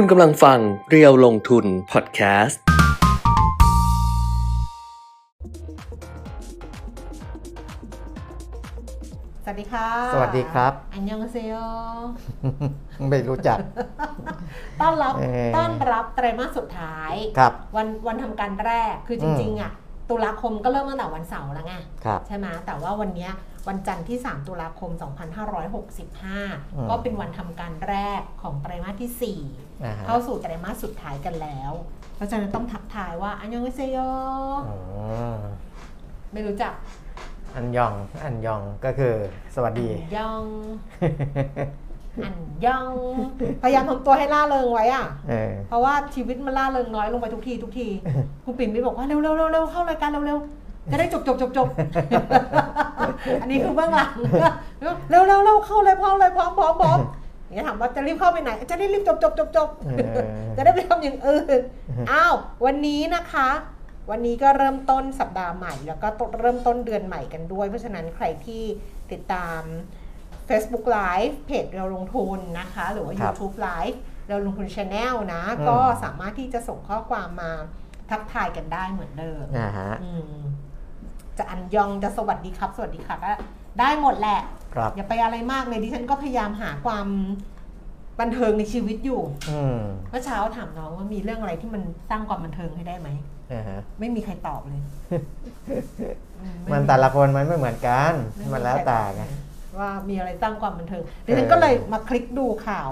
คุณกำลังฟังเรียวลงทุนพอดแคสต์ สวัสดีค่ะสวัสดีครับ อันยองเซโยไม่รู้จัก ต้อนรับเอ่อ ต้อนรับไตรมาสสุดท้าย ครับ วันวันทำการแรกคือจริง ๆ อะ ตุลาคมก็เริ่มตั้งแต่วันเสาร์แล้วไง ครับ ใช่ไหมแต่ว่าวันเนี้ย วันจันทร์ที่ 3 ตุลาคมอืม2565 ก็เป็นวันทำการแรกของไตรมาสที่อ่า4ฮะเข้าสู่ไตรมาสสุดท้ายกันแล้ว เพราะฉะนั้นต้องทักทายว่า อันยองเซโยอ๋อไม่รู้จัก อันยอง อันยองก็คือ สวัสดียอง อันยอง พยายามทำตัวให้ล่าเริงไว้อะเออเพราะว่าชีวิตมันล่าเริงน้อยลงไปทุกทีทุกที คุณปิ่นมิตรบอกว่าเร็วเร็วเร็วเร็วเข้ารายการเร็วเร็ว จะได้จบจบจบจบอันนี้คือเบื้องหลังเร็วเร็วเร็วเข้าเลยพร้อมเลยพร้อมพร้อมพร้อมอย่างนี้ยถามว่าจะรีบเข้าไปไหน จะได้รีบจบจบจบจบเออจะได้ไปทำอย่างอื่นอ้าววันนี้นะคะ วันนี้ก็เริ่มต้นสัปดาห์ใหม่ แล้วก็เริ่มต้นเดือนใหม่กันด้วย เพราะฉะนั้นใครที่ติดตาม Facebook Live เพจเราลงทุนนะคะ หรือว่าครับ YouTube Live เราลงทุน Channel นะอืมก็สามารถที่จะส่งข้อความมาทักทายกันได้เหมือนเดิมอ่าฮะอืม จะ 안녕 จะสวัสดีครับ สวัสดีค่ะก็ได้หมดแหละครับอย่าไปอะไรมากเลยดิฉันก็พยายามหาความบันเทิงในชีวิตอยู่อืมเมื่อเช้าถามน้องว่ามีเรื่องอะไรที่มันสร้างความบันเทิงให้ได้ไหมอ่าฮะ ไม่มีใครตอบเลยอืมันแต่ละคนมันไม่เหมือนกัน ไมันแล้วแต่ไง ว่ามีอะไรสร้างความบันเทิงดิฉันก็เลยมาคลิกดูข่าว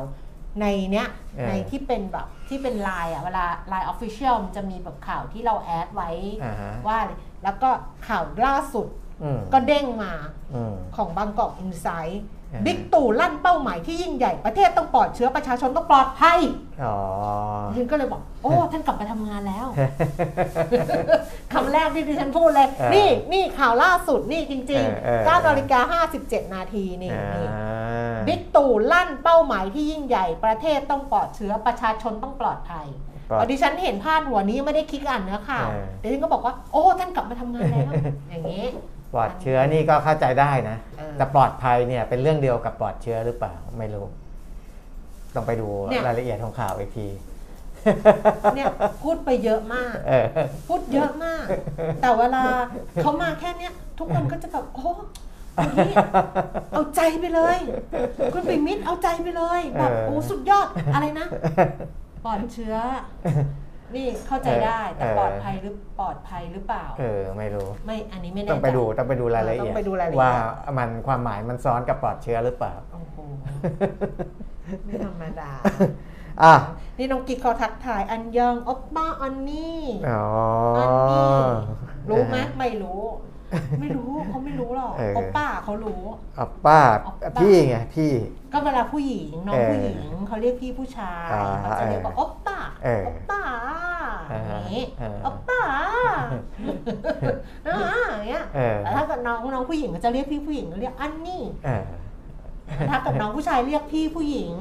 ในเนี้ยเออ ในที่เป็นแบบที่เป็นไลน์อะเวลาไลน์ official มันจะมีแบบข่าวที่เรา add ไว้ อ่าฮะ ว่า แล้วก็ข่าวล่าสุดอืมก็เด้งมาอืมของบางกอกอินไซด์อ่าฮะบิ๊กตู่ลั่นเป้าหมายที่ยิ่งใหญ่ประเทศต้องปลอดเชื้อประชาชนต้องปลอดภัยอ๋อดิฉันก็เลยบอก โอ้ ท่านกลับไปทำงานแล้วคำแรกที่ดิฉันพูดเลยเออนี่นี่ข่าวล่าสุดนี่จริงเออเออๆ9นาฬิกา57 นาทีนี่อ่านี่บิ๊กตู่ลั่นเป้าหมายที่ยิ่งใหญ่ประเทศต้องปลอดเชื้อประชาชนต้องปลอดภัย ปลอดพอดิฉันเห็นพาดหัวนี้ไม่ได้คลิกอ่านเนื้อข่าวเออดิฉันก็บอกว่า โอ้ท่านกลับมาทำงานแล้วอย่างนี้ปลอดเชื้อนี่ก็เข้าใจได้นะเออแต่ปลอดภัยเนี่ยเป็นเรื่องเดียวกับปลอดเชื้อหรือเปล่าไม่รู้ต้องไปดูเนี่ยรายละเอียดของข่าวอีกทีเนี่ยพูดไปเยอะมากเออพูดเยอะมาก แต่เวลาเขามาแค่เนี้ย ทุกคนก็จะแบบโอ้คนนี้เอาใจไปเลย คุณปิ่มมิตรเอาใจไปเลยแบบเออโอ้สุดยอดอะไรนะ ปลอดเชื้อ นี่เข้าใจได้แต่เออปลอดภัยหรือปลอดภัยหรือเปล่า เออไม่รู้ ไม่อันนี้ไม่แน่ต้องไปใจดูต้องไปดูรายละเอียดต้องไปดูรายละเอียดว่ามันความหมายมันซ้อนกับปลอดเชื้อหรือเปล่าโอ้โหไม่ธรรมดาอะนี่น้องกิ๊กเขาทักทายอันยองอ๊อปป้าอันนี่อ๋ออันนี้อรู้ไหมไม่รู้ ไม่รู้เขาไม่รู้หรอกเออ โอปป้าเขารู้อะป้าอ๊อปป้า พี่ไงพี่ ก็เวลาผู้หญิงน้องเออผู้หญิงเขาเรียกพี่ผู้ชายอ่าเขาจะเรียกว่าเออโอปป้าเออโอปป้าอ่าอย่างนี้เออ โอปป้าอ่าอย่างเงี้ยเออแต่ถ้าเกิดน้องน้องผู้หญิงก็จะเรียกพี่ผู้หญิงเรียก 언니 เออถ้าเกิดน้องผู้ชายเรียกพี่ผู้หญิง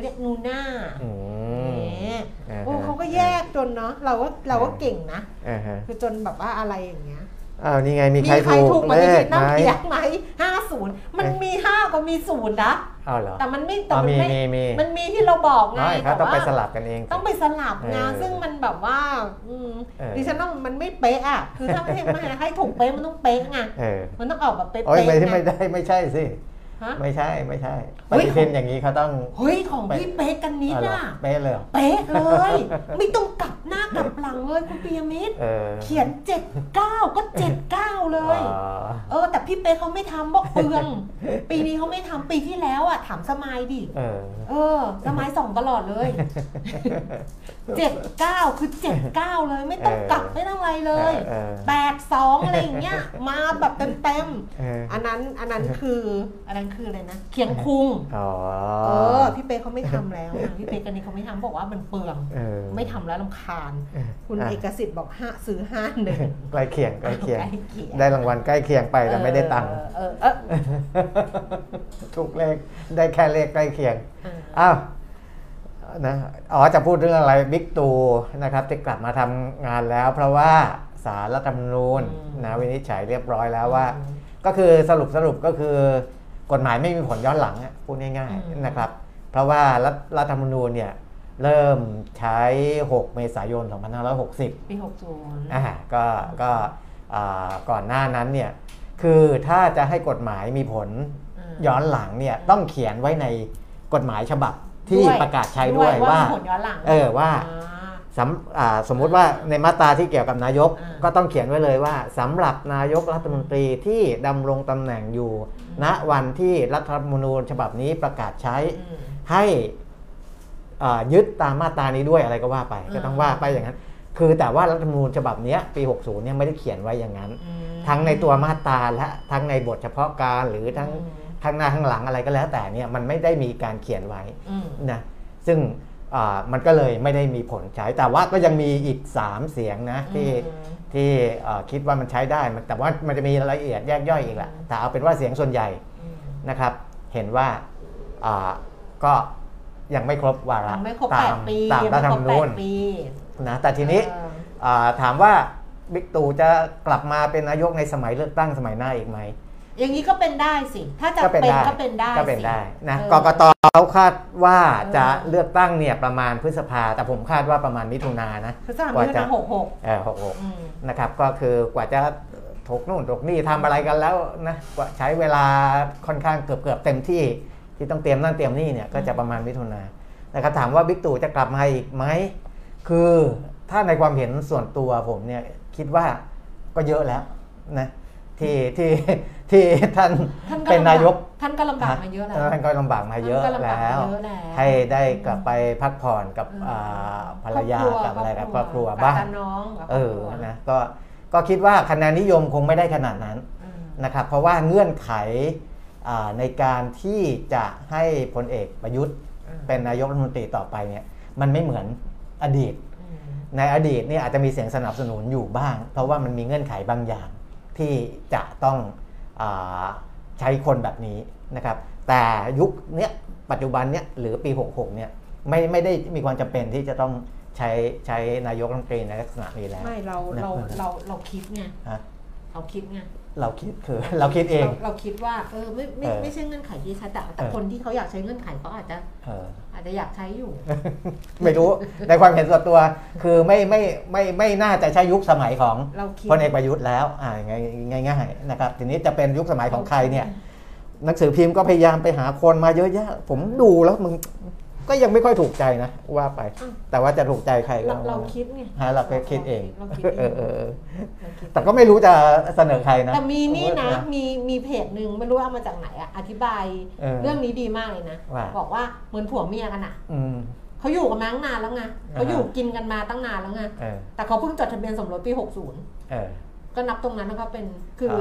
เรียก 누나 อืมเนี่ยอ่าฮะโอ้เขาก็แยกจนเนาะเราก็เราก็เก่งนะอ่าฮะ คือจนแบบว่าอะไรอย่างเงี้ย อ้าวนี่ไงมีใครมีใครถูถูกกมาเลที่ขคิดไหมน้ำเพียงไหมห้าศูนย์มันเอ๊ะมีห้าก็มีศูนย์นะ อ้าวเหรอ แต่มันไม่แต่อ๋อมันมีไม่มีมี มันมีที่เราบอกไงไม่เขาต้องไปแต่ว่าสลับกันเอง ต้องไปสลับไงเออซึ่งมันแบบว่าอืมเออ ดิฉันว่ามันไม่เป๊ะอะ คือถ้าไม่ให้ไม่ให้ถูกเป๊ะมันต้องเป๊ะไง เออมันต้องออกแบบเป๊ะโอ้ยๆไม่ไงไม่ได้ไม่ใช่สิ ฮะ ไม่ใช่ไม่ใช่ปเฮ้ยฏิทินอย่างนี้เขาต้องเฮ้ยของพี่เป๊ะกันนิดอ๋อเหรออะ เป๊ะเลยเหรอเป๊ะเลย ไม่ต้องกลับหน้ากลับหลังเลยคุณปียมิตร เออเขียนเจ็ดเก้าก็เจ็ดเก้าเลย อ๋อ เออ แต่พี่เป๊กเขาไม่ทำบอกเปลือง ปีนี้เขาไม่ทำปีที่แล้วอะ ถามสมายดิ เออ เออ สมายส่องตลอดเลยเจ็ดเก้าคือเจ็ดเก้าเลย ไม่ต้องเออกลับไม่ต้องอะไรเลย เออแปดสองอะไรอย่างเงี้ย มาแบบเต็มเออ ๆ อันนั้นอันนั้นคืออันนั้นคืออะไรนะเคียงคุงอ๋อเออพี่เป๊กเขาไม่ทำแล้วนะพี่เป๊กกันนี้เขาไม่ทำบอกว่ามันเปลืองเออไม่ทำแล้วลำคาญเออคุณอะเอกสิทธิ์บอกห้าซื้อห้าหนึ่งใกล้เคียงใกล้เคียงใกล้เคียง ได้รางวัลใกล้เคียงไปแต่ไม่ได้ตังค์เออเออเออทุกเลขได้แค่เลขใกล้เคียงเอออ้าวนะอ๋อจะพูดเรื่องอะไรบิ๊กตูนะครับจะกลับมาทำงานแล้ว เพราะว่าสารรัฐธรรมนูญนะวินิจฉัยเรียบร้อยแล้วว่า ก็คือสรุปสรุปก็คือ กฎหมายไม่มีผลย้อนหลังอะพูดง่ายอืมๆนะครับ เพราะว่ารัฐรัฐธรรมนูญเนี่ยเริ่มใช้ 6 เมษายน 2560 ปีหกศูนย์อ่าก็ก็อ่าก่อนหน้านั้นเนี่ยคือถ้าจะให้กฎหมายมีผลย้อนหลังเนี่ยต้องเขียนไว้ในกฎหมายฉบับที่ประกาศใช้ด้วยว่าผลย้อนหลังเออว่าอ่าสำอ่าสมมุติว่าในมาตราที่เกี่ยวกับนายกอ่าก็ต้องเขียนไว้เลยว่าสำหรับนายกรัฐมนตรีที่ดำรงตำแหน่งอยู่ ณวันที่รัฐธรรมนูญฉบับนี้ประกาศใช้อืมให้อ่ายึดตามมาตรานี้ด้วยอะไรก็ว่าไป ก็ต้องว่าไปอย่างนั้น คือแต่ว่ารัฐธรรมนูญฉบับเนี้ยปี 60 เนี่ยไม่ได้เขียนไว้อย่างนั้นอืมทั้งในตัวมาตราและทั้งในบทเฉพาะการหรือทั้งอืมข้างหน้าข้างหลังอะไรก็แล้วแต่เนี่ยมันไม่ได้มีการเขียนไว้อืมนะซึ่งอ่ามันก็เลยไม่ได้มีผลใช้แต่ว่าก็ยังมีอีก 3 เสียงนะที่อืม ที่อ่าคิดว่ามันใช้ได้มันแต่ว่ามันจะมีรายละเอียดแยกย่อยอีกแหละแต่เอาเป็นว่าเสียงส่วนใหญ่อืมนะครับ เห็นว่าอ่าก็ยังไม่ครบวาระยังไม่ครบตาแปมดปีตามยังรัไม่ฐธรครรมบแปนูดญปีนะแต่ทีนี้เอออ่าถามว่าบิ๊กตู่จะกลับมาเป็นนายกในสมัยเลือกตั้งสมัยหน้าอีกไหม อย่างนี้ก็เป็นได้สิ ถ้าจะก็เป็เป็นนได้ก็เป็นได้ก็เป็นสิได้นะเออกกตเขาคาดว่าจะเออเลือกตั้งเนี่ยประมาณพฤษภา แต่ผมคาดว่าประมาณมิถุนายนนะคือสามกว่าเดือนจะนะหกหกเออหกหกอืมนะครับก็คือกว่าจะถกนู่นถกนี่ทำอะไรกันแล้วนะกว่าใช้เวลาค่อนข้างเกือบเกือบเต็มที่ที่ต้องเตรียมนั่นเตรียมนี่เนี่ยก็จะประมาณมิถุนายนนะครับถามว่าบิ๊กตู่จะกลับมาอีกไหมคือถ้าในความเห็นส่วนตัวผมเนี่ยคิดว่าก็เยอะแล้วนะ ที่ที่ที่ท่านท่านก็เป็นนายกท่านก็ลำบากมาเยอะแล้วท่านก็ลำบากมาเยอะท่านก็ลำบากแล้วมาเยอะแล้ว ให้ได้กลับไปพักผ่อนกับเอออ่าภรรยากับอะไรกับครอบครัวกับบ้างน้องกับครเออบอครัวนะก็ก็คิดว่าคะแนนนิยมคงไม่ได้ขนาดนั้นอืมนะครับ เพราะว่าเงื่อนไขอ่าในการที่จะให้พลเอกประยุทธ์อืมเป็นนายกรัฐมนตรีต่อไปเนี่ยมันไม่เหมือนอดีตอืมในอดีตเนี่ยอาจจะมีเสียงสนับสนุนอยู่บ้าง เพราะว่ามันมีเงื่อนไขบางอย่าง ที่จะต้องอาใช้คนแบบนี้นะครับ แต่ยุคเนี้ยปัจจุบันเนี้ยหรือปี 66เนี่ยไม่ไม่ได้มีความจำเป็นที่จะต้องใช้ใช้นายกรัฐมนตรีในลักษณะนี้แล้ว ไม่เรานะเราเราเราคิดไงฮะเราคิดไง เราคิดคือเราคิดเองราเราคิดว่าเออไม่ไม่เออไม่ใช่เงื่อนไขที่ใช้แต่แต่เออ คนที่เขาอยากใช้เงื่อนไขเขาอาจจะเออ อาจจะอยากใช้อยู่ ไม่รู้ ในความเห็นส่วนตัว คือไม่ไม่ไม่ไม่น่าจะใช่ยุคสมัยของเราคิด พลเอกประยุทธ์แล้วอ่าง่ายง่ายๆนะครับ ทีนี้จะเป็นยุคสมัยของใครเนี่ย หนังสือพิมพ์ก็พยายามไปหาคนมาเยอะแยะ ผมดูแล้วมึง ก็ยังไม่ค่อยถูกใจนะว่าไป อ้าว แต่ว่าจะถูกใจใครก็เราเราคิดไงฮะเราก็คิดเองเราคิดเอเอองเออเออเราคิดแต่ก็ไม่รู้จะเสนอใครนะ แต่มีนี่นะสมมุติมีมีเพจหนึ่งไม่รู้เอามาจากไหนอะอธิบายเออเรื่องนี้ดีมากเลยนะ ว่า บอกว่าเหมือนผัวเมียกันอะอืม เขาอยู่กันมาตั้งนานแล้วไงเขาอยู่อ่าฮะกินกันมาตั้งนานแล้วไงเออแต่เขาเพิ่งจดทะเบียนสมรสปีเออ60 ก็นับตรงนั้นแล้วก็เป็นคืออ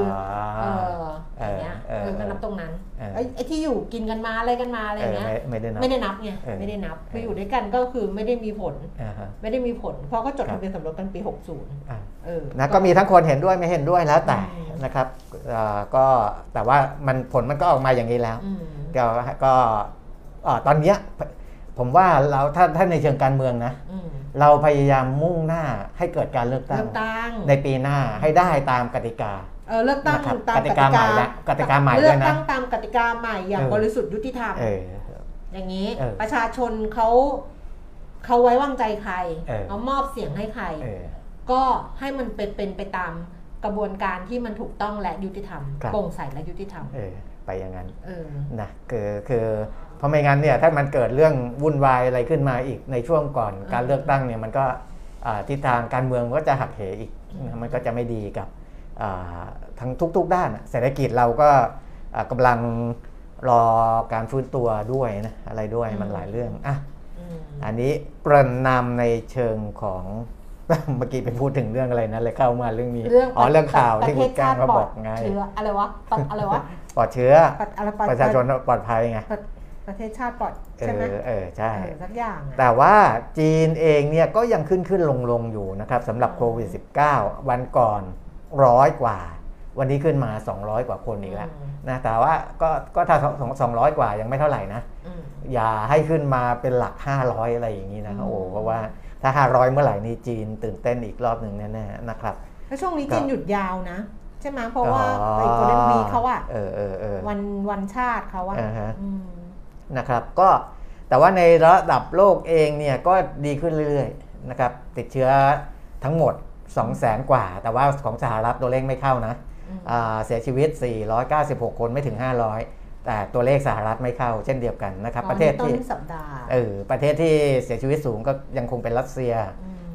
เอออย่างเงี้ยเออเออก็นับตรงนั้นเออไอ้ไอ้ที่อยู่กินกันมาอะไรกันมาอะไรเออเงี้ยไม่ไม่ได้นับไม่ได้นับไงเออไม่ได้นับเออคืออยู่ด้วยกันก็คือไม่ได้มีผลอ่าฮะไม่ได้มีผล เพราะก็จดครับทะเบียนสมรสกันปี 60อ่าเออนะก็มีทั้งคนเห็นด้วยไม่เห็นด้วยแล้วแต่อืมนะครับอ่าก็แต่ว่ามันผลมันก็ออกมาอย่างนี้แล้วอืมก็ก็อ่าตอนเนี้ย ผมว่าเราถ้าถ้าในเชิงการเมืองนะอืมเราพยายามมุ่งหน้าให้เกิดการเลือกตั้เลืงอกตั้ง ในปีหน้าให้ได้ตามกติกาเออเลือกตั้งนะครับตามกติกาใหม่นะกติกาใหม่เลืด้อวยกนะตั้งตามกติกาใหม่อย่างเออบริสุทธิ์ยุติธรรมเอออย่างนี้เออประชาชนเขาเขาไว้วางใจใครเออเขามอบเสียงให้ใครเออก็ให้มันเป็นเป็นไปตามกระบวนการที่มันถูกต้องและยุติธรรมครับโปร่งใสและยุติธรรมเออไปอย่างนั้นเออนะคือคือ เพราะไม่งั้นเนี่ยถ้ามันเกิดเรื่องวุ่นวายอะไรขึ้นมาอีกในช่วงก่อนอืมการเลือกตั้งเนี่ยมันก็อ่าทิศทางการเมืองก็จะหักเหอีกอืมนะมันก็จะไม่ดีกับอ่าทั้งทุก ๆ ด้านอะเศรษฐกิจเราก็อ่ากำลังรอการฟื้นตัวด้วยนะอะไรด้วยมันหลายเรื่องอะอืมอันนี้ประนามในเชิงของเมื่อกี้ไปพูดถึงเรื่องอะไรนะเลยเข้ามาเรื่องนี้เรื่องอ๋อเรื่องข่าวประที่เทคุศณก้าชางติมาปลบออดกไงเชื้ออะไรวะปลอดอะไรวะปลอดเชื้อปลอดอะไรปลอดประชาชนปลอดภัยไง ประประเทศชาติปลอดเอใช่ไหมอเออใช่เออสักอย่างอะแต่ว่าจีนเองเนี่ยก็ยังขึ้นขึ้นลงลงอยู่นะครับสำหรับโควิด -19 วันก่อนร้อยกว่า วันนี้ขึ้นมา 200 กว่าคนอีกแล้วนะแต่ว่าก็ก็ถ้าสองร้อยกว่ายังไม่เท่าไหร่นะอืมอย่าให้ขึ้นมาเป็นหลัก 500 อะไรอย่างนี้นะอืมโอ้เพราะว่าถ้า 500 เมื่อไหร่นี่จีนตื่นเต้นอีกรอบหนึ่งแน่ๆนะครับแล้วช่วงนี้ก็จีนหยุดยาวนะใช่ไหมเพราะว่าอ๋อไอ้โกลเด้นวีเขาอะเออเออเออวันวันชาติเขาอะอ่าฮะอืม นะครับก็แต่ว่าในระดับโลกเองเนี่ยก็ดีขึ้นเรื่อยๆนะครับติดเชื้อทั้งหมด 2 0 0แสนกว่า แต่ว่าของสหรัฐตัวเลขไม่เข้านะอืมอ่าเสียชีวิต 496 คนไม่ถึง 500 แต่ตัวเลขสหรัฐไม่เข้าเช่นเดียวกันนะครับประเทศต้ที่นสัปดาห์เออประเทศที่เสียชีวิตสูงก็ยังคงเป็นรัสเซีย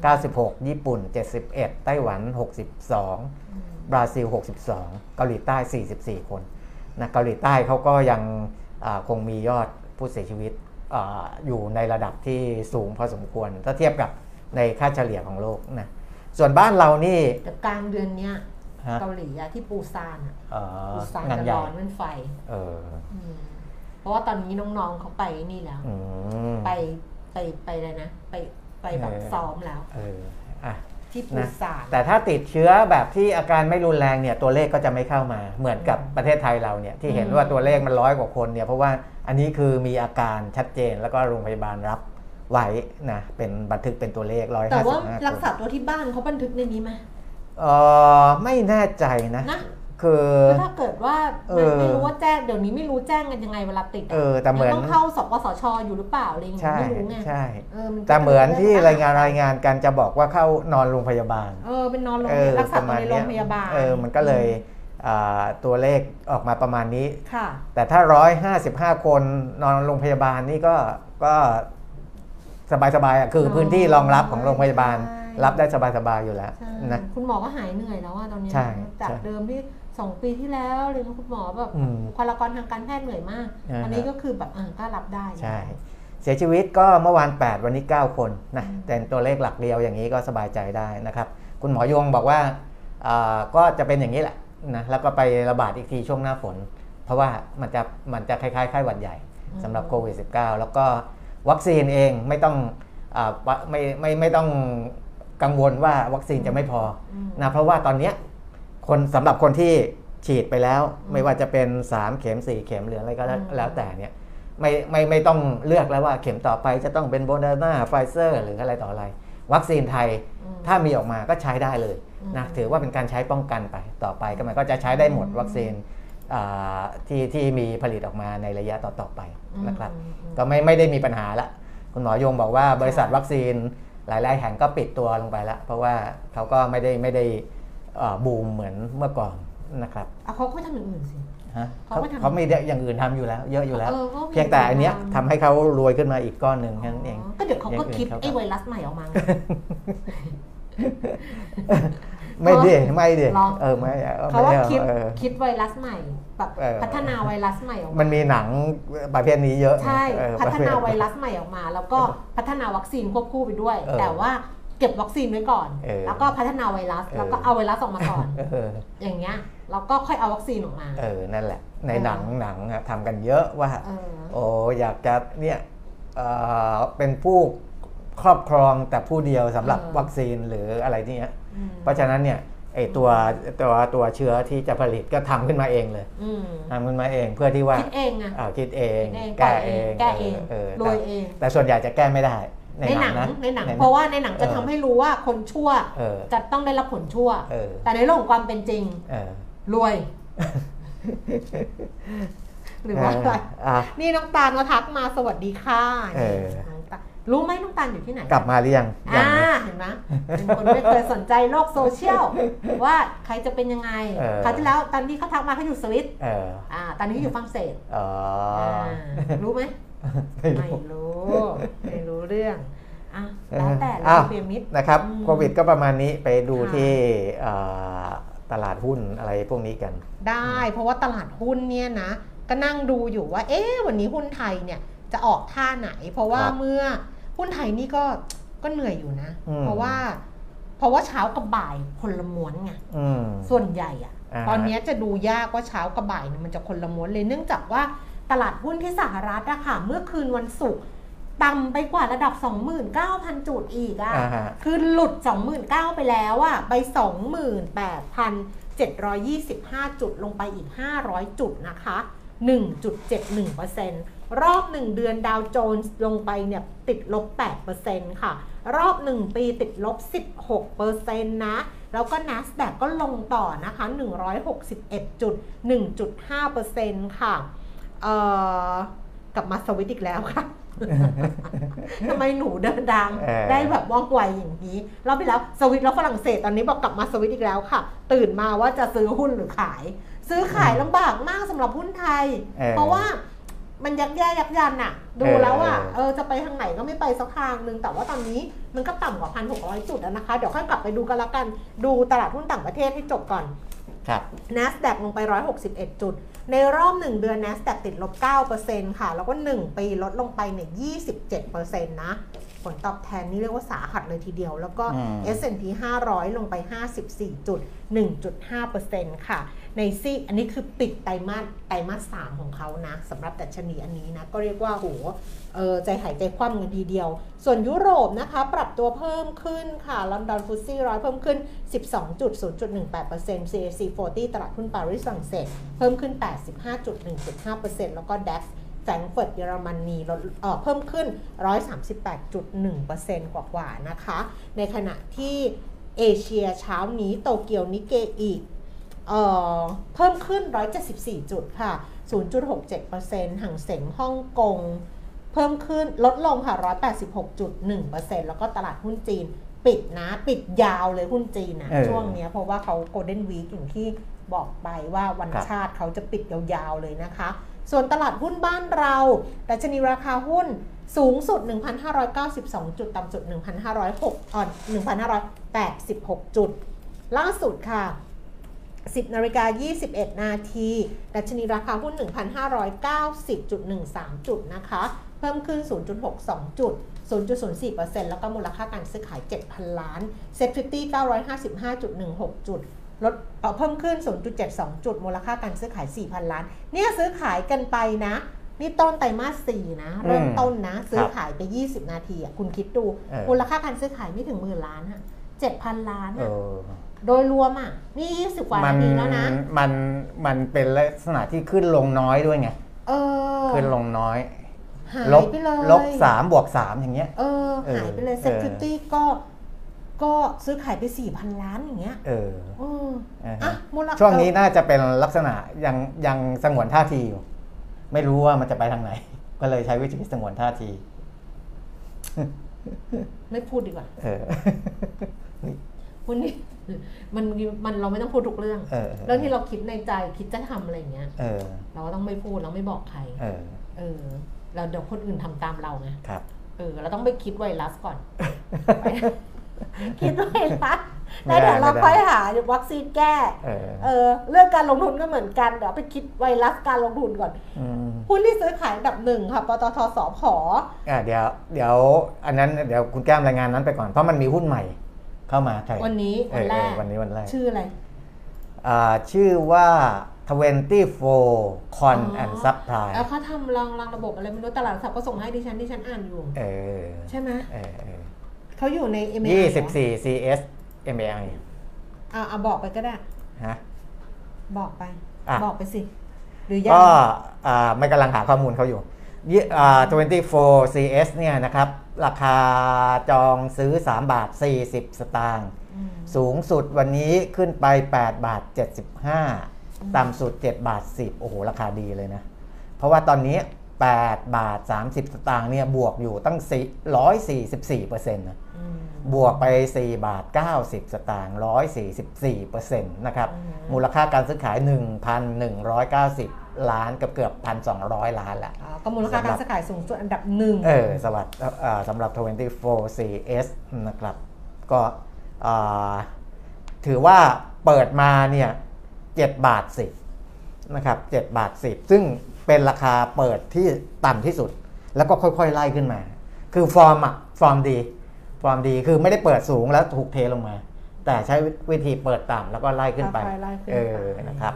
ม96 ญี่ปุ่น 71 ไต้หวัน 62 บราซิล 62 เกาหลีใต้ 44 คนนะเกาหลีใต้เขาก็ยังอ่าคงมียอด ผู้เสียชีวิตอาอยู่ในระดับที่สูงพอสมควร ถ้าเทียบกับในค่าเฉลี่ยของโลกนะส่วนบ้านเรานี่แต่กลางเดือนเนี้ยฮะเกาหลีอะที่ปูซานอะเอ่อปูซานงานจะใหญ่ร้อนเป็นไฟเอออืมเพราะว่าตอนนี้น้องๆเขาไปนี่แล้วอืมไปไปไปเลยนะ ไปไปแบบเออซ้อมแล้วเอออะ ที่ปูนะซานแต่ถ้าติดเชื้อแบบที่อาการไม่รุนแรงเนี่ยตัวเลขก็จะไม่เข้ามาเหมือนกับประเทศไทยเราเนี่ยที่เห็นอืมว่าตัวเลขมันร้อยกว่าคนเนี่ยเพราะว่าอันนี้คือมีอาการชัดเจนแล้วก็โรงพยาบาลรับไว้นะเป็นบันทึกเป็นตัวเลขร้อยแต่ห้าสิว่าบห้ารักคษานตัวที่บ้านเขาบันทึกในนี้ไหมเออไม่แน่ใจนะนะ คือแล้วถ้าเกิดว่าเอไม่อไม่รู้ว่าแจ้งเดี๋ยวนี้ไม่รู้แจ้งกันยังไงเวลาติดะเออแต่เหมือนยังต้องเข้าสปสชอยู่หรือเปล่าอะไรอย่างเงี้ยใช่ไม่รู้ไงใช่เออมันก็แต่เหมือนที่จะรายงานรายงานกันจะบอกว่าเข้านอนโรงพยาบาลเออเป็นนอนโรงเออรักษาประตัวมาณในโรเนี้งพยาบาลเออมันก็เลยอ่าตัวเลขออกมาประมาณนี้ค่ะแต่ถ้า 155 คนนอนโรงพยาบาลนี่ก็ก็สบายๆอะคืออ๋อพื้นที่รองรับของโรงพยาบาลใช่รับได้สบายๆอยู่แล้วใช่นะคุณหมอก็หายเหนื่อยแล้วอะตอนเนี้ยใช่จากใช่เดิมที่ สองปีที่แล้วเลยนะคุณหมอแบบอืมบุคลากรทางการแพทย์เหนื่อยมากอ่าฮะอันนี้ก็คือแบบเออก็รับได้ใช่เสียชีวิตก็เมื่อวาน 8 วันนี้ 9 คนนะอืมแต่ตัวเลขหลักเดียวอย่างนี้ก็สบายใจได้นะครับคุณหมอยงบอกว่าอ่าก็จะเป็นอย่างนี้แหละนะแล้วก็ไประบาดอีกทีช่วงหน้าฝน เพราะว่ามันจะมันจะคล้ายๆไข้หวัดใหญ่สำหรับโควิด -19 แล้วก็วัคซีนเองไม่ต้องอาวะไม่ไม่ไม่ต้องกังวลว่าวัคซีนจะไม่พออืมนะเพราะว่าตอนเนี้ย คนสำหรับคนที่ฉีดไปแล้ว ไม่ว่าจะเป็น3เข็ม4เข็มหรืออะไรก็แล้วอืมแล้วแต่เนี่ยไม่ไม่ไม่ต้องเลือกแล้วว่าเข็มต่อไปจะต้องเป็นโมเดอร์นาไฟเซอร์หรืออะไรต่ออะไร วัคซีนไทยอืมถ้ามีออกมาก็ใช้ได้เลยนะอืมถือว่าเป็นการใช้ป้องกันไปต่อไปก็มันก็จะใช้ได้หมดอืมวัคซีนอ่าที่ที่มีผลิตออกมาในระยะต่อๆไปนะครับอืมอืมก็ไม่ไม่ได้มีปัญหาละคุณหมอยงบอกว่าบริษัทวัคซีนหลาย ๆ แห่งก็ปิดตัวลงไปแล้วเพราะว่าเขาก็ไม่ได้ไม่ได้เอ่อ บูมเหมือนเมื่อก่อนนะครับเอาเขาก็ไม่ทำอย่างอื่นสิฮะเขาเขาไม่ทำเขาไม่ได้อย่างอื่นทำอยู่แล้ว เยอะอยู่แล้วเออก็มีเพียงแต่อันเนี้ยทำทำให้เขารวยขึ้นมาอีกก้อนหนึ่งแค่นั้นเองก็เดี๋ยวเขาก็อย่างอื่นคิดเขาก็ไอ้ไวรัสใหม่ออกมาไงไม่ดิไม่ดิหรอเออไม่ออเขาว่าไม่อคิดเออคิดไวรัสใหม่แบบเออพัฒนาไวรัสใหม่ออกมามันมีหนังประเภทนี้เยอะใช่เออพัฒนาประเภทไวรัสใหม่ออกมา แล้วก็พัฒนาวัคซีนควบคู่ไปด้วยเออแต่ว่า เก็บวัคซีนไว้ก่อน เออแล้วก็พัฒนาไวรัส เออ แล้วก็เอาไวรัสออกมาก่อน เออ อย่างเงี้ยแล้วก็ค่อยเอาวัคซีนออกมาเออ นั่นแหละ ในเออหนังหนังอะทำกันเยอะว่า เออ โอ้อยากจะเนี่ยเอ่อเป็นผู้ครอบครองแต่ผู้เดียวสำหรับเออ วัคซีนหรืออะไรเนี่ยอืมเพราะฉะนั้นเนี่ยไอตัวตัวตัวเชื้อที่จะผลิตก็ทำขึ้นมาเองเลยอืมทำขึ้นมาเองเพื่อที่ว่าคิดเองอะอ่าคิดเอง คิดเองแก้เองแก้เองเออรแต่วยเองแต่ส่วนใหญ่จะแก้ไม่ได้ ในในหหนันังงนะในหนังในหนัง เพราะว่าในหนังจะเออทำให้รู้ว่าคนชั่วเออจะต้องได้รับผลชั่วเออแต่ในโลกของความเป็นจริงเออรวย หรือว่าอะไรอะนี่น้องตาลก็ทักมาสวัสดีค่ะเออน้องตาลรู้ไหมน้องตาลอยู่ที่ไหน กลับมาหรือยังยัอ่างนะเห็นไหมเป็นคนไม่เคยสนใจโลกโซเชียล ว่าใครจะเป็นยังไงเออคราวที่แล้วตอนที่เขาทักมาเขาอยู่สวิตเอออ่าตอนนี้เขาอยู่ฝรั่งเศสอ๋อออ่ารู้ไหม ไม่ไม่รู้รู้ไม่รู้เรื่องอะแล้วแต่อ้าวเพียมิดนะครับอืมโควิดก็ประมาณนี้ไปดูค่ะที่เอ่อตลาดหุ้นอะไรพวกนี้กัน ได้เพราะว่าตลาดหุ้นเนี่ยนะ ก็นั่งดูอยู่ว่า เอ๊ะวันนี้หุ้นไทยเนี่ยจะออกท่าไหน เพราะว่าครับเมื่อหุ้นไทยนี่ก็ก็เหนื่อยอยู่นะอืมเพราะว่า เพราะว่าเช้ากับบ่ายคนละม้วนไงอืมส่วนใหญ่อะอ่าตอนเนี้ยจะดูยากว่าเช้ากับบ่ายเนี่ยมันจะคนละม้วนเลยเนื่องจากว่า ตลาดหุ้นที่สหรัฐอะค่ะ เมื่อคืนวันศุกร์ต่ำไปกว่าระดับ 29,000 จุดอีกอะอ่าฮะคือหลุด 29,000 ไปแล้วอะไป 28,725 จุดลงไปอีก 500 จุดนะคะ 1.71%รอบ 1 เดือนดาวโจนส์ลงไปเนี่ยติดลบ 8%ค่ะ รอบ 1 ปีติดลบ 16%นะ แล้วก็ NASDAQ ก็ลงต่อนะคะ 161จุด1.5%ค่ะ เอ่อกลับมาสวิตช์อีกแล้วค่ะทำไมหนูเดินดังเออได้แบบว่องไวอย่างนี้รอบที่แล้วสวิตแล้วฝรั่งเศสตอนนี้บอกกลับมาสวิตอีกแล้วค่ะ ตื่นมาว่าจะซื้อหุ้นหรือขาย ซื้อขายลำบากมากสำหรับหุ้นไทยเออเพราะว่ามันยักแย่ยักยันอะดูเออแล้วอะเออเออจะไปทางไหนก็ไม่ไปสักทางนึง แต่ว่าตอนนี้มันก็ต่ำกว่าพันหกร้อยจุดแล้วนะคะ เดี๋ยวค่อยกลับไปดูกันละกันดูตลาดหุ้นต่างประเทศให้จบก่อนครับ NASDAQ ลงไป 161 จุด ในรอบ 1 เดือน NASDAQ ติดลบ 9%ค่ะ แล้วก็ 1 ปีลดลงไปเนี่ย 27%นะ ลตอบแทนนี่เรียกว่าสาหัสเลยทีเดียว แล้วก็อืม S&P 500 ลงไป 54จุด1.5%ค่ะ ในซีกอันนี้คือปิดไตรมาสไตรมาส3ของเขานะสำหรับดัชนีอันนี้นะ ก็เรียกว่าโหเออใจหายใจคว่ำกันทีเดียว ส่วนยุโรปนะคะ ปรับตัวเพิ่มขึ้นค่ะลอนดอนฟุตซี่ร้อยเพิ่มขึ้น 12.0.18% CAC 40 ตลาดหุ้นปารีสฝรั่งเศสเพิ่มขึ้น 85.1.5%แล้วก็ DAX แฟรงก์เฟิร์ตเยอรมนีลดเอ่อเพิ่มขึ้น 138.1%กว่าๆนะคะ ในขณะที่เอเชียเช้านี้โตเกียวนิเกอีกเอ่อเพิ่มขึ้น 174 จุดค่ะ 0.67%ห่างเสงฮ่องกง เพิ่มขึ้นลดลงค่ะ 186.1%แล้วก็ตลาดหุ้นจีนปิดนะ ปิดยาวเลยหุ้นจีนนะเออช่วงเนี้ยเพราะว่าเขาโกลเด้นวีคอย่างที่บอกไปว่าวันครับชาติเขาจะปิดยาวๆเลยนะคะ ส่วนตลาดหุ้นบ้านเราดัชนีราคาหุ้นสูงสุด 1,592 จุด ต่ำสุด 1,506อ่อน1,586 จุด ล่าสุดค่ะ 10นาฬิกา21 นาที ดัชนีราคาหุ้น 1,590.13 จุดนะคะ เพิ่มขึ้น 0.62 จุด 0.04%แล้วก็มูลค่าการซื้อขาย 7,000 ล้าน เซ็ตฟิฟตี้955.16 จุด ลดเอ่อเพิ่มขึ้น 0.72 จุด มูลค่าการซื้อขาย 4,000 ล้าน เนี่ยซื้อขายกันไปนะ นี่ต้นไตรมาส 4 นะ เริ่มต้นนะ ซื้อขายไป 20 นาทีอะคุณคิดดูเออมูลค่าการซื้อขายไม่ถึงหมื่นล้านฮะ7,000 ล้านเออะอโดยรวมอะ นี่ 20 กว่ามันาทีแล้วนะ มันมันเป็นลักษณะที่ขึ้นลงน้อยด้วยไงเออขึ้นลงน้อยหายลบไปเลยลบสามบวกสามอย่างเงี้ย เออเออหายไปเลยเออ SET fiftyก็ ก็ซื้อขายไป 4,000 ล้านอย่างเงี้ย เออเอออ่าฮะอะมูลค่าช่วงนี้น่าจะเป็นลักษณะยังยังสงวนท่าทีอยู่ ไม่รู้ว่ามันจะไปทางไหน ก็เลยใช้วิธีสงวนท่าที ไม่พูดดีกว่า เออวันนี้มันมันเราไม่ต้องพูดทุกเรื่องเออเรื่องที่เราคิดในใจคิดจะทำอะไรอย่างเงี้ยเออเราก็ต้องไม่พูดเราไม่บอกใคร เออ เออ เราเดี๋ยวคนอื่นทำตามเราไง ครับ เออ เราต้องไปคิดไวรัสก่อน คิดไวรัสไม่แล้วได้เดี๋ยวเราไม่ได้ค่อยหาวัคซีนแก้เออเออเรื่องการลงทุนก็เหมือนกันเดี๋ยวไปคิดไวรัสการลงทุนก่อนอืมหุ้นที่ซื้อขายอันดับหนึ่งค่ะปตทสพอะเดี๋ยวเดี๋ยวอันนั้นเดี๋ยวคุณแก้มรายงานนั้นไปก่อนเพราะมันมีหุ้นใหม่เข้ามาไทยวันนี้เอวันอแรเออกวันนี้วันแรกชื่ออะไรอ่าชื่อว่า24 Con อ๋อ and Supply แล้วเขาทำรางรางระบบอะไรไม่รู้ตลาดหลักทรัพย์ก็ส่งมาให้ดิฉันดิฉันอ่านอยู่ เออ ใช่ไหมเออ เออเขาอยู่ใน m ยี่สิบสี่ CS MAI อ่าเอาบอกไปก็ได้ ฮะ บอกไป อะ บอกไปสิ หรือยังก็อ่าไม่กำลังหาข้อมูลเขาอยู่ยี่อ่า24 CS เนี่ยนะครับ ราคาจองซื้อ 3 บาท 40 สตางค์อืมสูงสุดวันนี้ขึ้นไป 8 บาท 75 ต่ำสุด 7 บาท 10 โอ้โห ราคาดีเลยนะ เพราะว่าตอนนี้ 8 บาท 30 สตางค์เนี่ยบวกอยู่ตั้ง 144เปอร์เซ็นต์นะอืมบวกไป 4 บาท 90 สตางค์144เปอร์เซ็นต์นะครับอืมมูลค่าการซื้อขาย 1,190 ล้านกับเกือบ 1,200 ล้านแหละอ่าก็มูลค่าการซื้อขายสูงสุดอันดับหนึ่งเออสวัสดีอ่าสำหรับ 24 CS นะครับ ก็อ่าถือว่าเปิดมาเนี่ย7บาท10นะครับ7บาท10 ซึ่ง เป็นราคาเปิดที่ต่ำที่สุด แล้วก็ค่อยๆไล่ขึ้นมา คือฟอร์มอะฟอร์มดี ฟอร์มดีคือไม่ได้เปิดสูงแล้วถูกเทลงมา แต่ใช้วิธีเปิดต่ำแล้วก็ไล่ขึ้นไปค่อยๆไล่ขึ้นเอไปอนะครับ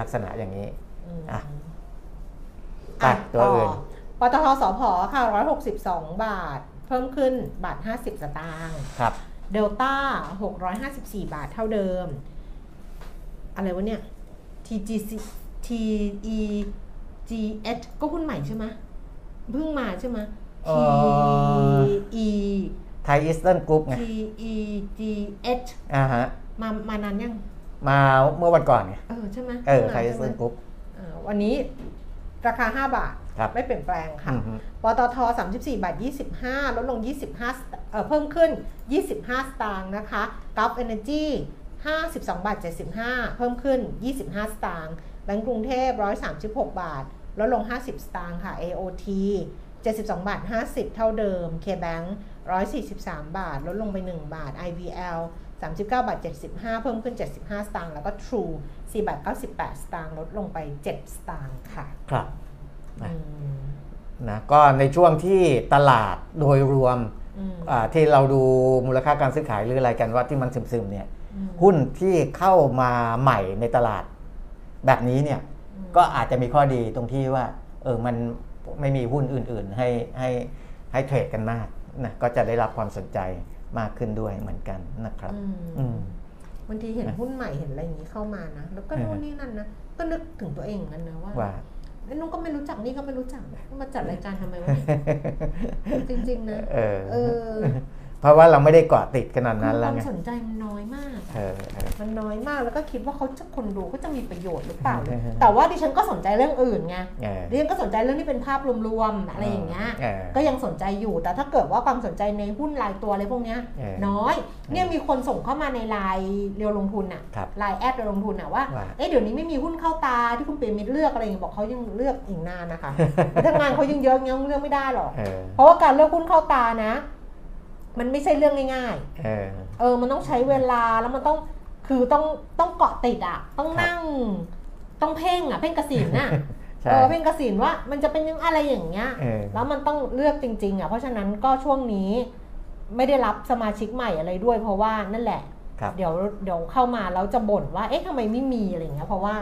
ลักษณะอย่างนี้อืมอะ ไปอะตัวอื่น ปตทสพค่ะ 162 บาท เพิ่มขึ้นบาท 50 สตางค์ครับ เดลต้า 654 บาทเท่าเดิม อะไรวะเนี่ย TGC TEGH ก็หุ้นใหม่ใช่ไหมเพิ่งมาใช่ไหมเอ่อ TE ไทยอีสเทิร์นกรุ๊ปไง TEGH อ่าฮะ มามานานยัง มาเมื่อวันก่อนไง เออใช่ไหมเออพิ่งไทมายอีใช่สไหมเทิร์นกรุ๊ปเออวันนี้ราคา 5 บาท ครับ ไม่เปลี่ยนแปลงค่ะอือฮึปตท 34 บาท 25 ลดลง 25เอ่อเพิ่มขึ้น 25 สตางค์นะคะก u l f Energy 52 บาท 75 เพิ่มขึ้น 25 สตางค์แบงก์กรุงเทพ 136 บาท ลดลง 50 สตางค์ค่ะ AOT 72 บาท 50 เท่าเดิม KBank 143 บาท ลดลงไป 1 บาท IVL 39 บาท 75 เพิ่มขึ้น 75 สตางค์ แล้วก็ True 4บาท 98 สตางค์ ลดลงไป 7 สตางค์ค่ะ ครับนะอืมนะก็ในช่วงที่ตลาดโดยรวมอืมอ่าที่เราดูมูลค่าการซื้อขายหรืออะไรกันว่าที่มันซึมๆเนี่ยอืมหุ้นที่เข้ามาใหม่ในตลาดแบบนี้เนี่ยอืม ก็อาจจะมีข้อดีตรงที่ว่าเออมันไม่มีหุ้นอื่น ๆ ให้ให้ให้เทรดกันมากนะก็จะได้รับความสนใจมากขึ้นด้วยเหมือนกันนะครับอืมอืมบางทีเห็นหุ้นใหม่เห็นอะไรอย่างนี้เข้ามานะแล้วก็เออนู่นนี่นั่นนะก็นึกถึงตัวเองเหมือนกันนะว่าว่าไอ้นุ่นก็ไม่รู้จักนี่ก็ไม่รู้จักมาจัดรายการทำไมวะเนี่ยจริงๆนะเออ เออเพราะว่าเราไม่ได้เกาะติดขนาดคืนั้นอคแล้ววามไงสนใจมันน้อยมากเออเออมันน้อยมากแล้วก็คิดว่าเขาจะคนดูก็จะมีประโยชน์หรือเปล่าเออแต่ว่าดิฉันก็สนใจเรื่องอื่นไงเออดิฉันก็สนใจเรื่องที่เป็นภาพรวมๆอะไรอย่างเงี้ยเออก็ยังสนใจอยู่แต่ถ้าเกิดว่าความสนใจในหุ้นรายตัวอะไรพวกเนี้ยเออน้อย เนี่ยมีคนส่งเข้ามาในไลน์เรียวลงทุนอะครับไลน์แอดเรียวลงทุนอะว่าว่าเอ๊ะเดี๋ยวนี้ไม่มีหุ้นเข้าตาที่คุณเปรมมิตรเลือกอะไรอย่างเงี้ยบอกเขายังเลือกอีกนานนะคะถ้างานเขายังเยอะยังเลือกไม่ได้หรอกเออเพราะว่าการเลือกหุ้นเข้าตานะ มันไม่ใช่เรื่องง่ายๆ เออ เออ มันต้องใช้เวลาแล้วมันต้องคือต้องต้องเกาะติดอะ ต้องนั่ง ต้องเพ่งอะ เพ่งกระสินน่ะใช่เออเพ่งกระสินว่ามันจะเป็นยังอะไรอย่างเงี้ย เออ แล้วมันต้องเลือกจริงๆอะ เพราะฉะนั้นก็ช่วงนี้ไม่ได้รับสมาชิกใหม่อะไรด้วย เพราะว่านั่นแหละ ครับ เดี๋ยวเดี๋ยวเข้ามาแล้วจะบ่นว่า เอ๊ะทำไมไม่มีอะไรอย่างเงี้ย เพราะว่า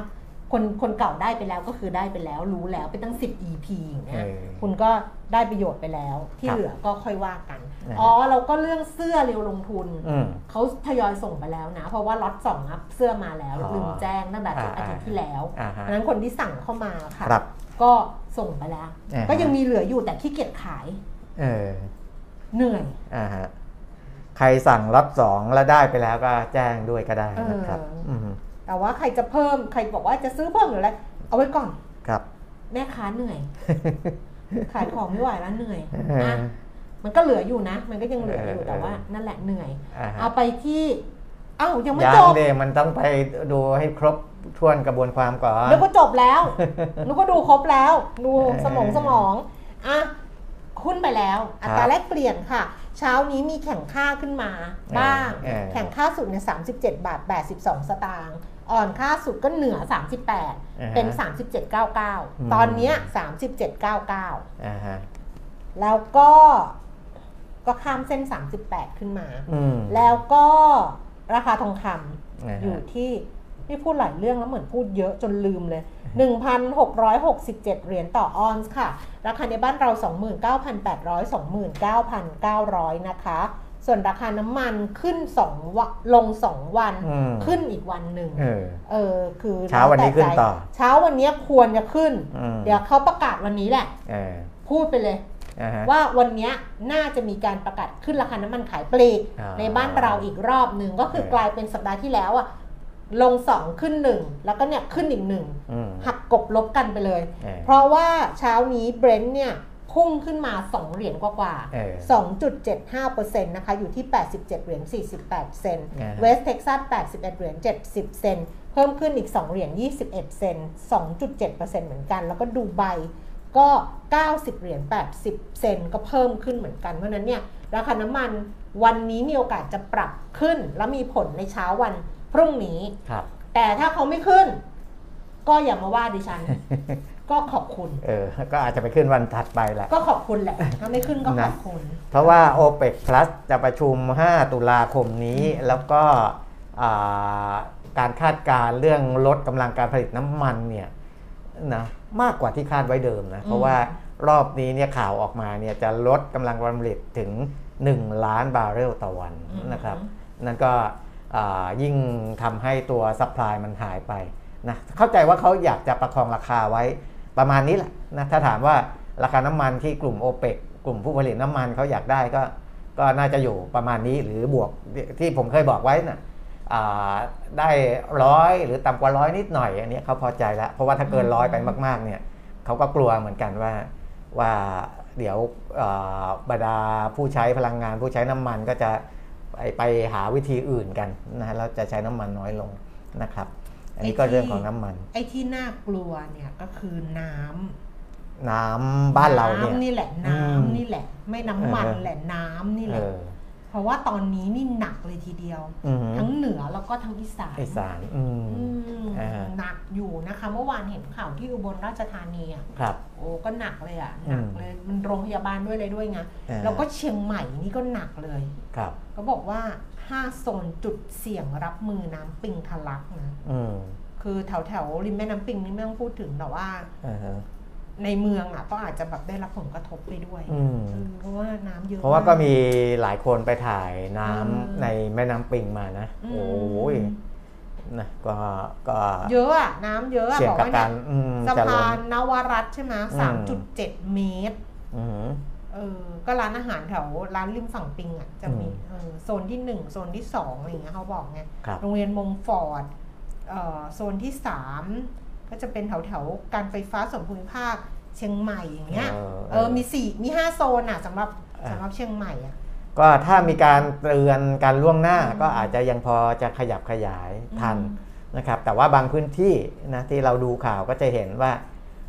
คนคนเก่าได้ไปแล้วก็คือได้ไปแล้วรู้แล้วไปตั้ง 10 EP อย่างเงี้ยเออคุณก็ได้ประโยชน์ไปแล้ว ที่ครับเหลือก็ค่อยว่ากันนะฮะอ๋อเราก็เรื่องเสื้อเรียวลงทุนอืมเขาทยอยส่งไปแล้วนะ เพราะว่าล็อตสองอัพเสื้อมาแล้วอ๋อลืมแจ้งตั้งแต่อ่าอาทิตย์ที่แล้วอ่าฮะดังนั้นคนที่สั่งเข้ามาค่ะครับก็ส่งไปแล้วอ่าฮะก็ยังมีเหลืออยู่แต่ขี้เกียจขายเออเหนื่อยอ่าฮะใครสั่งล็อตสองแล้วได้ไปแล้วก็แจ้งด้วยก็ได้นะครับเอออืม แต่ว่าใครจะเพิ่มใครบอกว่าจะซื้อเพิ่มหรืออะไรเอาไว้ก่อนครับ แม่ค้าเหนื่อย ขายของไม่ไหวแล้วเหนื่อยเอออะมันก็เหลืออยู่นะ มันก็ยังเหลืออยู่เออแต่ว่า นั่นแหละเหนื่อยอ่าฮะเอาไปที่เอ้ายังไม่ยัจงบเดมันต้องไปดูให้ครบถ้วนกระบวนความก่อนนึกว่าจบแล้วนึกว่าดูครบแล้ว ดูเออสมองสมองอะหุ้นไปแล้ว อัตราแลกเปลี่ยนค่ะ เช้านี้มีแข่งค่าขึ้นมา บ้างเออแข่งค่าสุดเนี่ย37 บาท 82 สตางค์ อ่อนค่าสุดก็เหนือ 38 เป็น 37.99 ตอนเนี้ย37.99อ่าฮะแล้วก็ก็ข้ามเส้น 38 ขึ้นมาอืมแล้วก็ราคาทองคอ่าำฮะอยู่ที่นี่พูดหลายเรื่องแล้วเหมือนพูดเยอะจนลืมเลย 1,667 เหรียญต่อออนซ์ค่ะ ราคาในบ้านเรา 29,800 29,900 นะคะ ส่วนราคาน้ำมันขึ้น2วันลง2วันอืมขึ้นอีกวันหนึ่งเออเออคือเช้าวันนี้ขึ้นต่อ เช้าวันนี้ควรจะขึ้นอืมเดี๋ยวเขาประกาศวันนี้แหละเออพูดไปเลยอ่าฮะว่าวันเนี้ยน่าจะมีการประกาศขึ้นราคาน้ำมันขายปลีกอ่าในบ้านเราอีกรอบหนึ่งก็คือเออกลายเป็นสัปดาห์ที่แล้วอะลงสองขึ้นหนึ่งแล้วก็เนี่ยขึ้นอีกหนึ่งอืมหักกบลบกันไปเลยเออเพราะว่าเช้านี้เบรนท์เนี่ย พุ่งขึ้นมา 2 เหรียญกว่าเออๆ2.75%นะคะ อยู่ที่ 87 เหรียญ 48 เซนต์อ่าฮะเวสเท็กซัส 81 เหรียญ 70 เซนต์เพิ่มขึ้นอีก 2 เหรียญ 21 เซนต์2.7%เหมือนกัน แล้วก็ดูไบก็ 90 เหรียญ 80 เซนต์ก็เพิ่มขึ้นเหมือนกัน เพราะฉะนั้นเนี่ย ราคาน้ำมันวันนี้มีโอกาสจะปรับขึ้น และมีผลในเช้าวันพรุ่งนี้ครับแต่ถ้าเขาไม่ขึ้น ก็อย่ามาว่าดิฉัน ก็ขอบคุณเออก็อาจจะไปขึ้นวันถัดไปแหละก็ขอบคุณแหละถ้าไม่ขึ้นก็ขอบคุณ เพราะว่า OPEC Plus จะประชุม 5 ตุลาคมนี้แล้วก็อ่าการคาดการณ์เรื่องลดกำลังการผลิตน้ำมันเนี่ยนะมากกว่าที่คาดไว้เดิมนะ เพราะว่ารอบนี้เนี่ยข่าวออกมาเนี่ยจะลดกำลังการผลิตถึง 1 ล้านบาร์เรลต่อวันอืมนะครับ นั่นก็อ่ายิ่งทำให้ตัว supply มันหายไปนะเข้าใจว่าเขาอยากจะประคองราคาไว้ ประมาณนี้แหละนะถ้าถามว่าราคาน้ำมันที่กลุ่ม o p e ปกลุ่มผู้ผลิตน้ำมันเขาอยากได้ก็ก็น่าจะอยู่ประมาณนี้หรือบวกที่ผมเคยบอกไว้นะ่ะอ่าได้ร้อยหรือต่ำกว่าร้อยนิดหน่อยอันนี้เขาพอใจแล้ว เพราะว่าถ้าเกินร้อยไปมากๆเนี่ยเขาก็กลัวเหมือนกันว่าว่าเดี๋ยวเอ่อบรรดาผู้ใช้พลังงาน ผู้ใช้น้ำมันก็จะไปไปหาวิธีอื่นกันนะแล้วจะใช้น้ำมันน้อยลงนะครับ อันนี้ก็เรื่องของน้ำมัน ไอ้ที่น่ากลัวเนี่ยก็คือน้ำน้ำบ้านเราเนี่ยน้ำนี่แหละอืมน้ำนี่แหละ ไม่น้ำมันเออแหละน้ำนี่แหเอละอเพราะว่าตอนนี้นี่หนักเลยทีเดียวอือหือทั้งเหนือแล้วก็ทั้งอีสานอีสานอืมอืมอ่าหนักอยู่นะคะ เมื่อวานเห็นข่าวที่อุบลราชธานีอะครับโอ้ก็หนักเลยอะอืมหนักเลยมันโรงพยาบาลด้วยเลยด้วยไงอ่าแล้วก็เชียงใหม่นี่ก็หนักเลยครับ ก็บอกว่า 5 โซนจุดเสี่ยงรับมือน้ำปิงทะลักนะอืมคือแถวแถวๆริมแม่น้ำปิงนี่ไม่ต้องพูดถึงแต่ว่าอ่าฮะในเมืองอะก็อาจจะแบบได้รับผลกระทบไปด้วยอืมเออเพราะว่าน้ำเยอะเพราะว่าก็มีหลายคนไปถ่ายน้ำอืมในแม่น้ำปิงมานะอืมโอ้ยนะก็ก็เยอะอะน้ำเยอะอะเสี่ยงบอกกับว่าการเนี่ยอืมสะจะล้พานนนวรัตน์ใช่ไหมอืมสามจุดเจ็ดเมตรอืม เออก็ร้านอาหารแถวร้านริมฝั่งปิงอะจะมีอืมเออโซนที่หนึ่งโซนที่สองอะไรอย่างเงี้ยเขาบอกไงครับโรงเรียนมงฟอร์ดเอ่อโซนที่สามก็จะเป็นแถวแถวๆการไฟฟ้าส่วนภูมิภาคเชียงใหม่อย่างเงี้ยเออมีสี่มีห้าโซนอะสำหรับอ่าสำหรับเชียงใหม่อะก็ถ้ามีการเตือนการล่วงหน้าก็อาจจะยังพอจะขยับขยายทันอืมนะครับ แต่ว่าบางพื้นที่นะที่เราดูข่าวก็จะเห็นว่า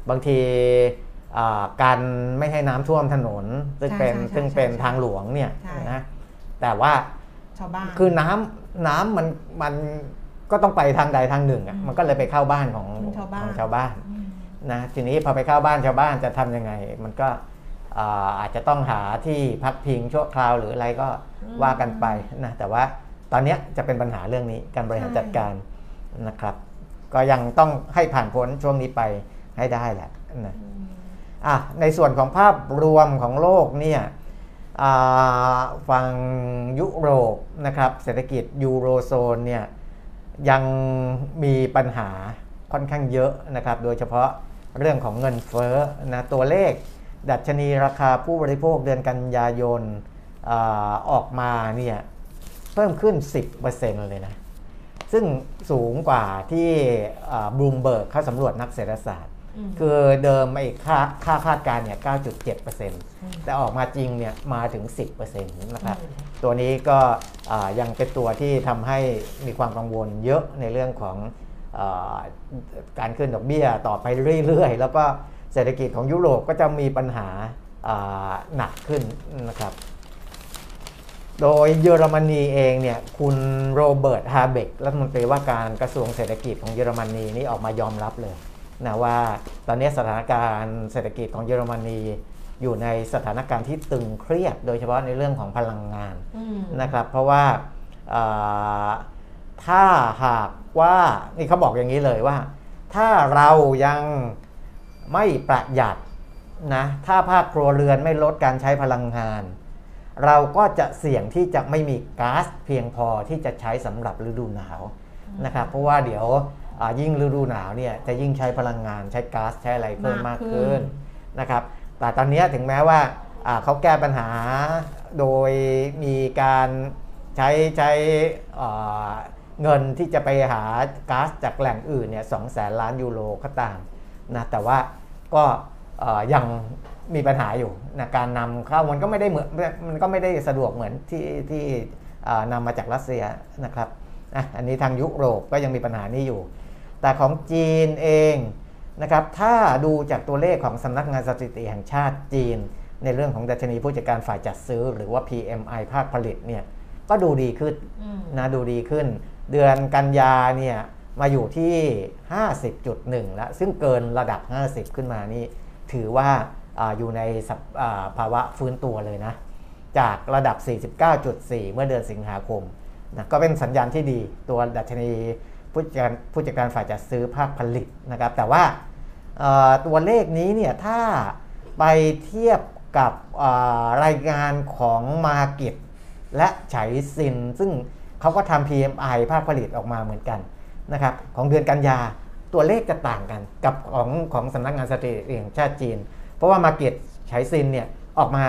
บางทีอ่า การไม่ให้น้ำท่วมถนน ซึ่งเป็นใช่ใช่ซึ่งเป็นใช่ทางหลวงเนี่ยใช่นะแต่ว่าชาวบ้านคือน้ำน้ำมันมันก็ต้องไปทางใดทางหนึ่งอะอืมมันก็เลยไปเข้าบ้านของของชาวบ้านของชาวบ้านอืมนะทีนี้พอไปเข้าบ้านชาวบ้านจะทำยังไง มันก็อ่าอาจจะต้องหาที่พักพิงชั่วคราวหรืออะไรก็อืมว่ากันไปนะแต่ว่าตอนเนี้ยจะเป็นปัญหาเรื่องนี้การบริหารใช่จัดการนะครับ ก็ยังต้องให้ผ่านพ้นช่วงนี้ไปให้ได้แหละนะ อะในส่วนของภาพรวมของโลกเนี่ยฝั่งยุโรปนะครับเศรษฐกิจยูโรโซนเนี่ยยังมีปัญหาค่อนข้างเยอะนะครับ โดยเฉพาะเรื่องของเงินเฟ้อนะตัวเลข ดัชนีราคาผู้บริโภคเดือนกันยายนอออกมาเนี่ยเพิ่มขึ้น 10%เลยนะ ซึ่งสูงกว่าที่บลูมเบิร์กเขาสำรวจนักเศรษฐศาสตร์ คือเดิมไอ้ค่าค่าคาดการณ์เนี่ย9.7%แต่ออกมาจริงเนี่ยมาถึง 10%นะครับอืมตัวนี้ก็อ่ายังเป็นตัวที่ทำให้มีความกังวลเยอะในเรื่องของอาการขึ้นดอกเบี้ยต่อไปเรื่อยๆ แล้วก็เศรษฐกิจของยุโรปก็จะมีปัญหาอ่าหนักขึ้นนะครับ โดยเยอรมนีเองเนี่ยคุณโรเบิร์ตฮาเบกรัฐมนตรีว่าการกระทรวงเศรษฐกิจของเยอรมนีนี่ออกมายอมรับเลย นะว่าตอนนี้สถานการณ์เศรษฐกิจของเยอรมนีอยู่ในสถานการณ์ที่ตึงเครียด โดยเฉพาะในเรื่องของพลังงานอืมนะครับ เพราะว่าอ่าถ้าหากว่านี่เขาบอกอย่างนี้เลยว่า ถ้าเรายังไม่ประหยัดนะถ้าภาคครัวเรือนไม่ลดการใช้พลังงาน เราก็จะเสี่ยงที่จะไม่มีก๊าซเพียงพอที่จะใช้สำหรับฤดูหนาวนะครับเพราะว่าเดี๋ยวอ่า ยิ่งฤดูหนาวเนี่ยจะยิ่งใช้พลังงานใช้ก๊าซใช้อะไรเพิ่มมามากกขึ้ขึ้นนนะครับแต่ตอนนี้ถึงแม้ว่าอ่าเขาแก้ปัญหาโดยมีการใช้ใช้อ่าเงินที่จะไปหาก๊าซจากแหล่งอื่นเนี่ยสองแสนล้านยูโรก็ตามนะแต่ว่าก็เอ่อยังมีปัญหาอยู่นะการนำเข้ามันก็ไม่ได้เหมือนมันก็ไม่ได้สะดวกเหมือนที่ที่อ่านำมาจากรัสเซียนะครับอะอันนี้ทางยุโรปก็ยังมีปัญหานี้อยู่ แต่ของจีนเองนะครับถ้าดูจากตัวเลขของสำนักงานสถิติแห่งชาติจีน ในเรื่องของดัชนีผู้จัดการฝ่ายจัดซื้อ หรือว่า PMI ภาคผลิตเนี่ยก็ดูดีขึ้นอืมนะดูดีขึ้น เดือนกันยาเนี่ยมาอยู่ที่ 50.1 แล้ว ซึ่งเกินระดับ 50 ขึ้นมานี่ถือว่าอาอยู่ในสภอ่าภาวะฟื้นตัวเลยนะ จากระดับ 49.4 เมื่อเดือนสิงหาคมนะก็เป็นสัญญาณที่ดีตัวดัชนี ผู้จัดการผู้จัดการฝ่ายจัดซื้อภาคผลิตนะครับ แต่ว่าตัวเลขนี้เนี่ยถ้าไปเทียบกับรายงานของมาเก็ตและไฉซิน ซึ่งเขาก็ทำ PMI ภาคผลิตออกมาเหมือนกันนะครับของเดือนกันยาตัวเลขจะต่างกันกับของของสำนักงานสถิติแห่งชาติจีน เพราะว่ามาเก็ตไฉซินเนี่ยออกมา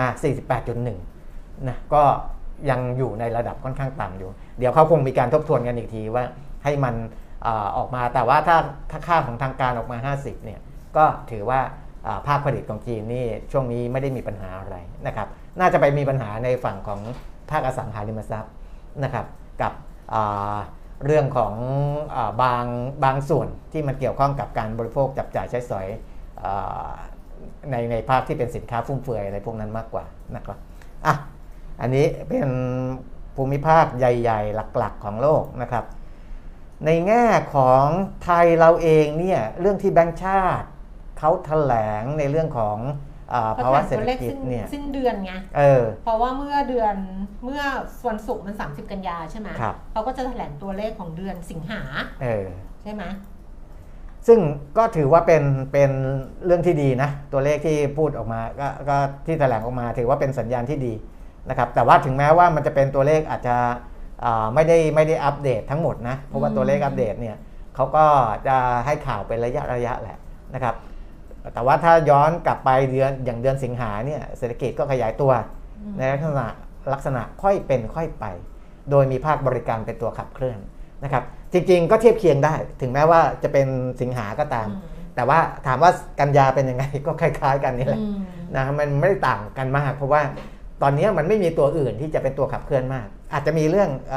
48.1นะก็ยังอยู่ในระดับค่อนข้างต่ำอยู่ เดี๋ยวเขาคงมีการทบทวนกันอีกทีว่า ให้มันออกมา แต่ว่าถ้าถ้าค่าของทางการออกมา 50เนี่ยก็ถือว่าภาคผลิตของจีนนี่ช่วงนี้ไม่ได้มีปัญหาอะไรนะครับ น่าจะไปมีปัญหาในฝั่งของภาคอสังหาริมทรัพย์นะครับ กับเรื่องของอบางบางส่วนที่มันเกี่ยวข้องกับการบริโภคจับจ่ายใช้สอยอในในภาคที่เป็นสินค้าฟุ่มเฟือยอะไรพวกนั้นมากกว่านะครับอะอันนี้เป็นภูมิภาคใหญ่ ๆ หลักๆ ของโลกนะครับ ในแง่ของไทยเราเองเนี่ยเรื่องที่แบงก์ชาติเขาแถลงในเรื่องของอาภาวะเศรษฐกิจเนี่ยสิ้นเดือนไงเออเพราะว่าเมื่อเดือนเมื่อวันศุกร์มัน 30 กันยาใช่ไหมครับเขาก็จะแถลงตัวเลขของเดือนสิงหาเออใช่ไหมซึ่งก็ถือว่าเป็นเป็นเรื่องที่ดีนะ ตัวเลขที่พูดออกมาก็ก็ที่แถลงออกมา ถือว่าเป็นสัญญาณที่ดีนะครับ แต่ว่าถึงแม้ว่ามันจะเป็นตัวเลขอาจจะอ่า ไม่ได้ไม่ได้อัปเดตทั้งหมดนะ เพราะว่าตัวเลขอัปเดตเนี่ยเขาก็จะให้ข่าวเป็นระยะระยะแหละนะครับ แต่ว่าถ้าย้อนกลับไปเดือนอย่างเดือนสิงหาเนี่ยเศรษฐกิจก็ขยายตัวในลักษณะลักษณะค่อยเป็นค่อยไป โดยมีภาคบริการเป็นตัวขับเคลื่อนนะครับ จริงๆก็เทียบเคียงได้ ถึงแม้ว่าจะเป็นสิงหาก็ตามอืมแต่ว่าถามว่ากันยาเป็นยังไงก็คล้าย ๆ กันนี่แหละอืมนะมันไม่ได้ต่างกันมาก เพราะว่า ตอนนี้มันไม่มีตัวอื่นที่จะเป็นตัวขับเคลื่อนมาก อาจจะมีเรื่องเอ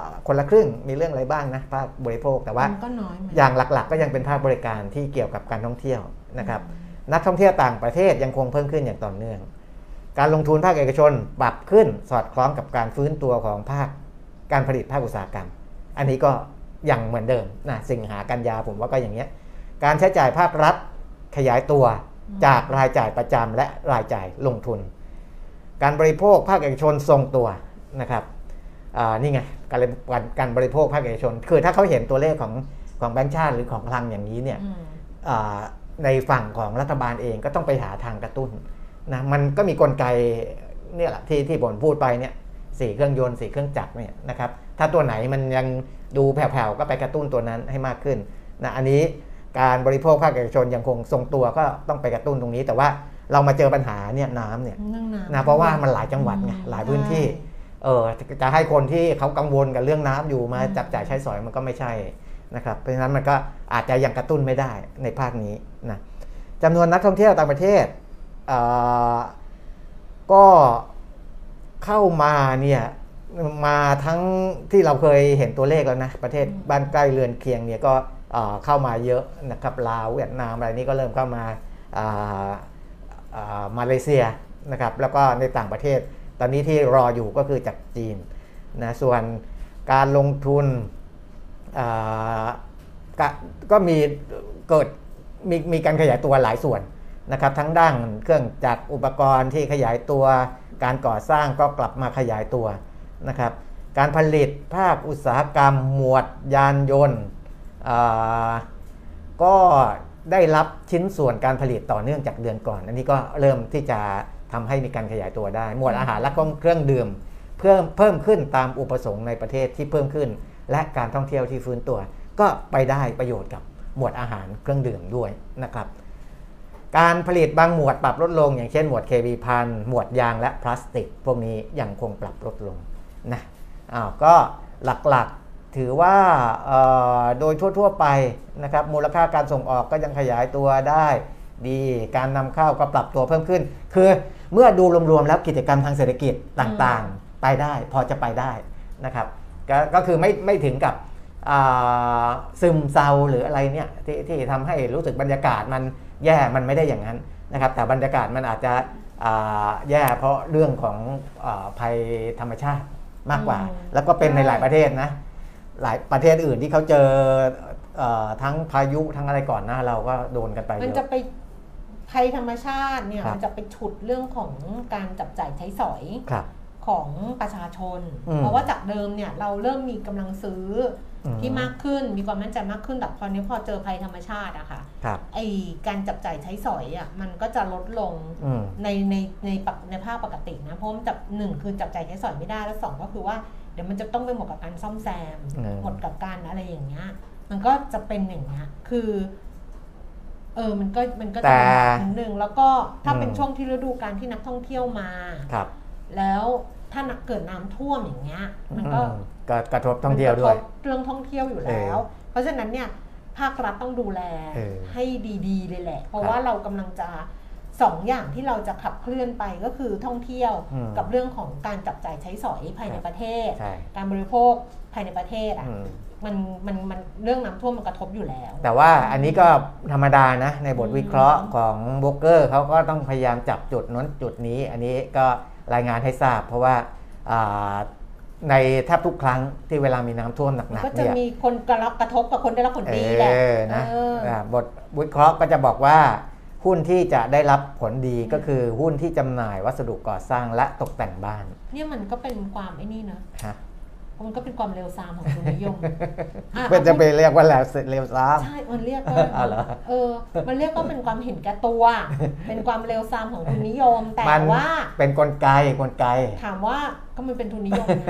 อคนละครึ่งมีเรื่องอะไรบ้างนะภาคบริโภคแต่ว่ามันก็น้อยไหมอย่างหลักๆ ก็ยังเป็นภาคบริการที่เกี่ยวกับการท่องเที่ยวนะครับนักท่องเที่ยวต่างประเทศยังคงเพิ่มขึ้นอย่างต่อเนื่อง การลงทุนภาคเอกชนปรับขึ้นสอดคล้องกับการฟื้นตัวของภาคการผลิตภาคอุตสาหกรรม อันนี้ก็ยังเหมือนเดิมนะสิงหากันยาผมว่าก็อย่างเงี้ยการใช้จ่ายภาครัฐขยายตัวจากรายจ่ายประจำและรายจ่ายลงทุน การบริโภคภาคเอกชนทรงตัวนะครับอ่านี่ไงการการการบริโภคภาคเอกชน คือถ้าเขาเห็นตัวเลขของของแบงก์ชาติหรือของคลังอย่างนี้เนี่ยอืมอ่าในฝั่งของรัฐบาลเองก็ต้องไปหาทางกระตุ้นนะมันก็มีกลไกเนี่ยแหละที่ที่ผมพูดไปเนี่ยสี่เครื่องยนต์สี่เครื่องจักรเนี่ยนะครับถ้าตัวไหนมันยังดูแผ่วๆก็ไปกระตุ้นตัวนั้นให้มากขึ้นนะอันนี้การบริโภคภาคเอกชนยังคงทรงตัวก็ต้องไปกระตุ้นตรงนี้ แต่ว่า เรามาเจอปัญหาเนี่ยน้ำเนี่ยเรื่องน้ำนะเพราะว่ามันหลายจังหวัดไงอืมหลายพื้นที่ใช่เออจะจะให้คนที่เขากังวลกับเรื่องน้ำอยู่มาอืมจับจ่ายใช้สอยมันก็ไม่ใช่นะครับเพราะฉะนั้นมันก็อาจจะยังกระตุ้นไม่ได้ในภาคนี้นะจำนวนนักท่องเที่ยวต่างประเทศเอ่อก็เข้ามาเนี่ยมาทั้งที่เราเคยเห็นตัวเลขแล้วนะประเทศบ้านใกล้เรือนเคียงเนี่ยก็เอ่อเข้ามาเยอะนะครับลาวเวียดนามอะไรนี้ก็เริ่มเข้ามาอ่าอ่า มาเลเซียนะครับแล้วก็ในต่างประเทศ ตอนนี้ที่รออยู่ก็คือจากจีนนะส่วนการลงทุนก็ก็มีเกิดมีมีการขยายตัวหลายส่วนนะครับทั้งด้านเครื่องจักรอุปกรณ์ที่ขยายตัวการก่อสร้างก็กลับมาขยายตัวนะครับการผลิตภาคอุตสาหกรรมหมวดยานยนต์ก็ ได้รับชิ้นส่วนการผลิตต่อเนื่องจากเดือนก่อน อันนี้ก็เริ่มที่จะทำให้มีการขยายตัวได้ หมวดอาหารและเครื่องดื่มเพิ่มเพิ่มขึ้นตามอุปสงค์ในประเทศที่เพิ่มขึ้น และการท่องเที่ยวที่ฟื้นตัว ก็ไปได้ประโยชน์กับหมวดอาหารเครื่องดื่มด้วยนะครับ การผลิตบางหมวดปรับลดลง อย่างเช่นหมวดเคมีพันหมวดยางและพลาสติก พวกนี้ยังคงปรับลดลงนะอ้าวก็หลักๆ ถือว่าเอ่อโดยทั่ว ๆ ไปนะครับมูลค่าการส่งออกก็ยังขยายตัวได้ดี การนำเข้าก็ปรับตัวเพิ่มขึ้น คือเมื่อดูรวมๆแล้วกิจกรรมทางเศรษฐกิจต่างๆ ไปได้พอจะไปได้นะครับกก็คือไม่ไม่ถึงกับอ่าซึมเซาหรืออะไรเนี่ยที่ที่ทำให้รู้สึกบรรยากาศมันแย่มันไม่ได้อย่างนั้นนะครับแต่บรรยากาศมันอาจจะอ่าแย่เพราะเรื่องของอาภัยธรรมชาติมากกว่าอืมแล้วก็เป็นในใช่หลายประเทศนะ หลายประเทศอื่นที่เขาเจอเออทั้งพายุทั้งอะไรก่อนหน้าเราก็โดนกันไปมันเยจะอะไปภัยธรรมชาติเนี่ยครับมันจะไปฉุดเรื่องของการจับจ่ายใช้สอยครับของประชาชนอืมเพราะว่าจากเดิมเนี่ยเราเริ่มมีกำลังซื้ออมที่มากขึ้นมีความมั่นใจมากขึ้นแต่พอนี้พอเจอภัยธรรมชาติอะค่ะครับไอการจับจ่ายใช้สอยอะมันก็จะลดลงอืมในในในปกในภาคปกตินะเพราะมันจับหนึ่งคือจับจ่ายใช้สอยไม่ได้แล้วสองก็คือว่า เดี๋ยวมันจะต้องไปหมดกับการซ่อมแซมอืมหมดกับการอะไรอย่างเงี้ย มันก็จะเป็นอย่างเงี้ย คือ เออ มันก็มันก็จะแต่นิดนึงแล้วก็ถ้าเป็นอืมช่วงที่ฤดูการที่นักท่องเที่ยวมา ครับ แล้วถ้าเกิดน้ำท่วมอย่างเงี้ย มันก็อืมก็กระทบท่องเที่ยวด้วยมันกระทบเรื่องท่องเที่ยวอยู่แล้ว เพราะฉะนั้นเนี่ยภาครัฐต้องดูแลเออให้ดีๆเลยแหละ เพราะครับว่าเรากำลังจะ สองอย่างที่เราจะขับเคลื่อนไปก็คือท่องเที่ยวอืมกับเรื่องของการจับจ่ายใช้สอยภายในประเทศใช่การบริโภคภายในประเทศอะอืมมันมันมันเรื่องน้ำท่วมมันกระทบอยู่แล้ว แต่ว่าอันนี้ก็ธรรมดานะ ในบทอืมวิเคราะห์ของโบรกเกอร์เขาก็ต้องพยายามจับจุดนั้นจุดนี้ อันนี้ก็รายงานให้ทราบ เพราะว่าอ่าในแทบทุกครั้งที่เวลามีน้ำท่วมหมันนักก็ๆจะเนี่ยมีคนกระรับกระทบกับคนได้รับผลเอดีแหละอนะเอออ่าบทวิเคราะห์ก็จะบอกว่า หุ้นที่จะได้รับผลดีก็คือหุ้นที่จำหน่ายวัสดุก่อสร้างและตกแต่งบ้าน เนี่ยมันก็เป็นความไอ้นี่นะฮะมันก็เป็นความเร็วซามของทุนนิยมอะเป็นจะไปเรียกว่าแล้วเสร็จเร็วซ้ใช่ มันเรียกก็อ๋อเหรอเออ มันเรียกก็เป็นความเห็นแก่ตัว เป็นความเร็วซามของทุนนิยม แต่มันว่าเป็นกลไกกลไก ถามว่าก็มันเป็นทุนนิยมไง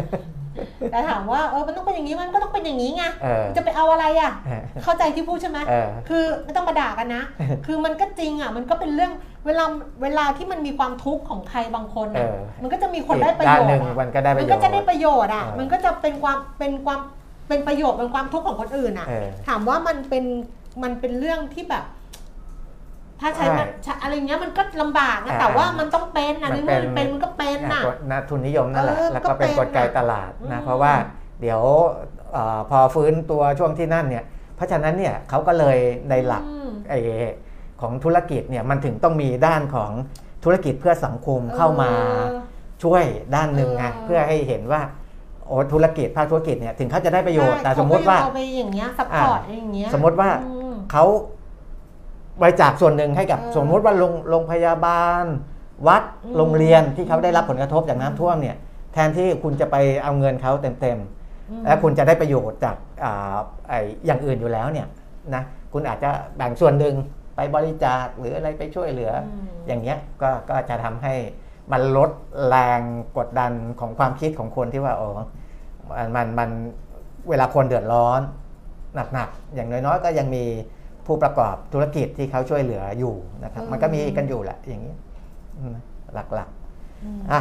แต่ถามว่าเออมันต้องเป็นอย่างนี้มันก็ต้องเป็นอย่างนี้ไงเออจะไปเอาอะไรอะเออเข้าใจที่พูดใช่ไหมเออคือไม่ต้องมาด่ากันนะ คือมันก็จริงอะมันก็เป็นเรื่องเวลาเวลาที่มันมีความทุกข์ของใครบางคนอะเออมันก็จะมีคนได้ประด้าโยนชหน์นึ่งอะมันก็ได้ประมันโยชก็น์จะได้ประโยชน์อะเออมันก็จะเป็นความเป็นความเป็นประโยชน์เป็นความทุกข์ของคนอื่นอะเออถามว่ามันเป็นมันเป็นเรื่องที่แบบ ถ้าใช้มันใช้อะไรเงี้ยมันก็ลำบากนะอ่าแต่ว่ามันต้องเป็นอะมัในนเมื่อเป็มันนเป็นมันก็เป็นอะน่ะกฎนะทุนนิยมนั่นแหละเออแล้วก็เป็นก็กเป็นลไกตลาดนะอืมเพราะว่าเดี๋ยวเอ่อพอฟื้นตัวช่วงที่นั่นเนี่ยเพราะฉะนั้นเนี่ยเขาก็เลยในหลักอืมไอ้ของธุรกิจเนี่ยมันถึงต้องมีด้านของธุรกิจเพื่อสังคมเข้ามาเออช่วยด้านหนึ่งไงเออเพื่อให้เห็นว่าโอ้ธุรกิจภาคธุรกิจเนี่ยถึงเขาจะได้ประโยชน์ใช่แต่สมมติว่าเขก็ยังเอาไปอย่างเงี้ย support อะไรอย่างเงี้ยสมมติว่าอืมเขา บริจาคส่วนหนึ่งให้กับเออสมมติว่าโรงโรงพยาบาล วัดอืมโรงเรียนที่เขาได้รับผลกระทบจากน้ำท่วมเนี่ยแทนที่คุณจะไปเอาเงินเขาเต็มอืมๆและคุณจะได้ประโยชน์จากอ่าไอ้อย่างอื่นอยู่แล้วเนี่ยนะคุณอาจจะแบ่งส่วนหนึ่งไปบริจาคหรืออะไรไปช่วยเหลืออมอย่างเงี้ยก็ก็จะทำให้มันลดแรงกดดันของความคิดของคนที่ว่าอ๋อมันมันมันเวลาคนเดือดร้อนหนักๆอย่างน้อยๆก็ยังมี ผู้ประกอบธุรกิจที่เขาช่วยเหลืออยู่นะครับอืมมันก็มีกันอยู่แหละอย่างนี้อืมหลักอืมๆอะ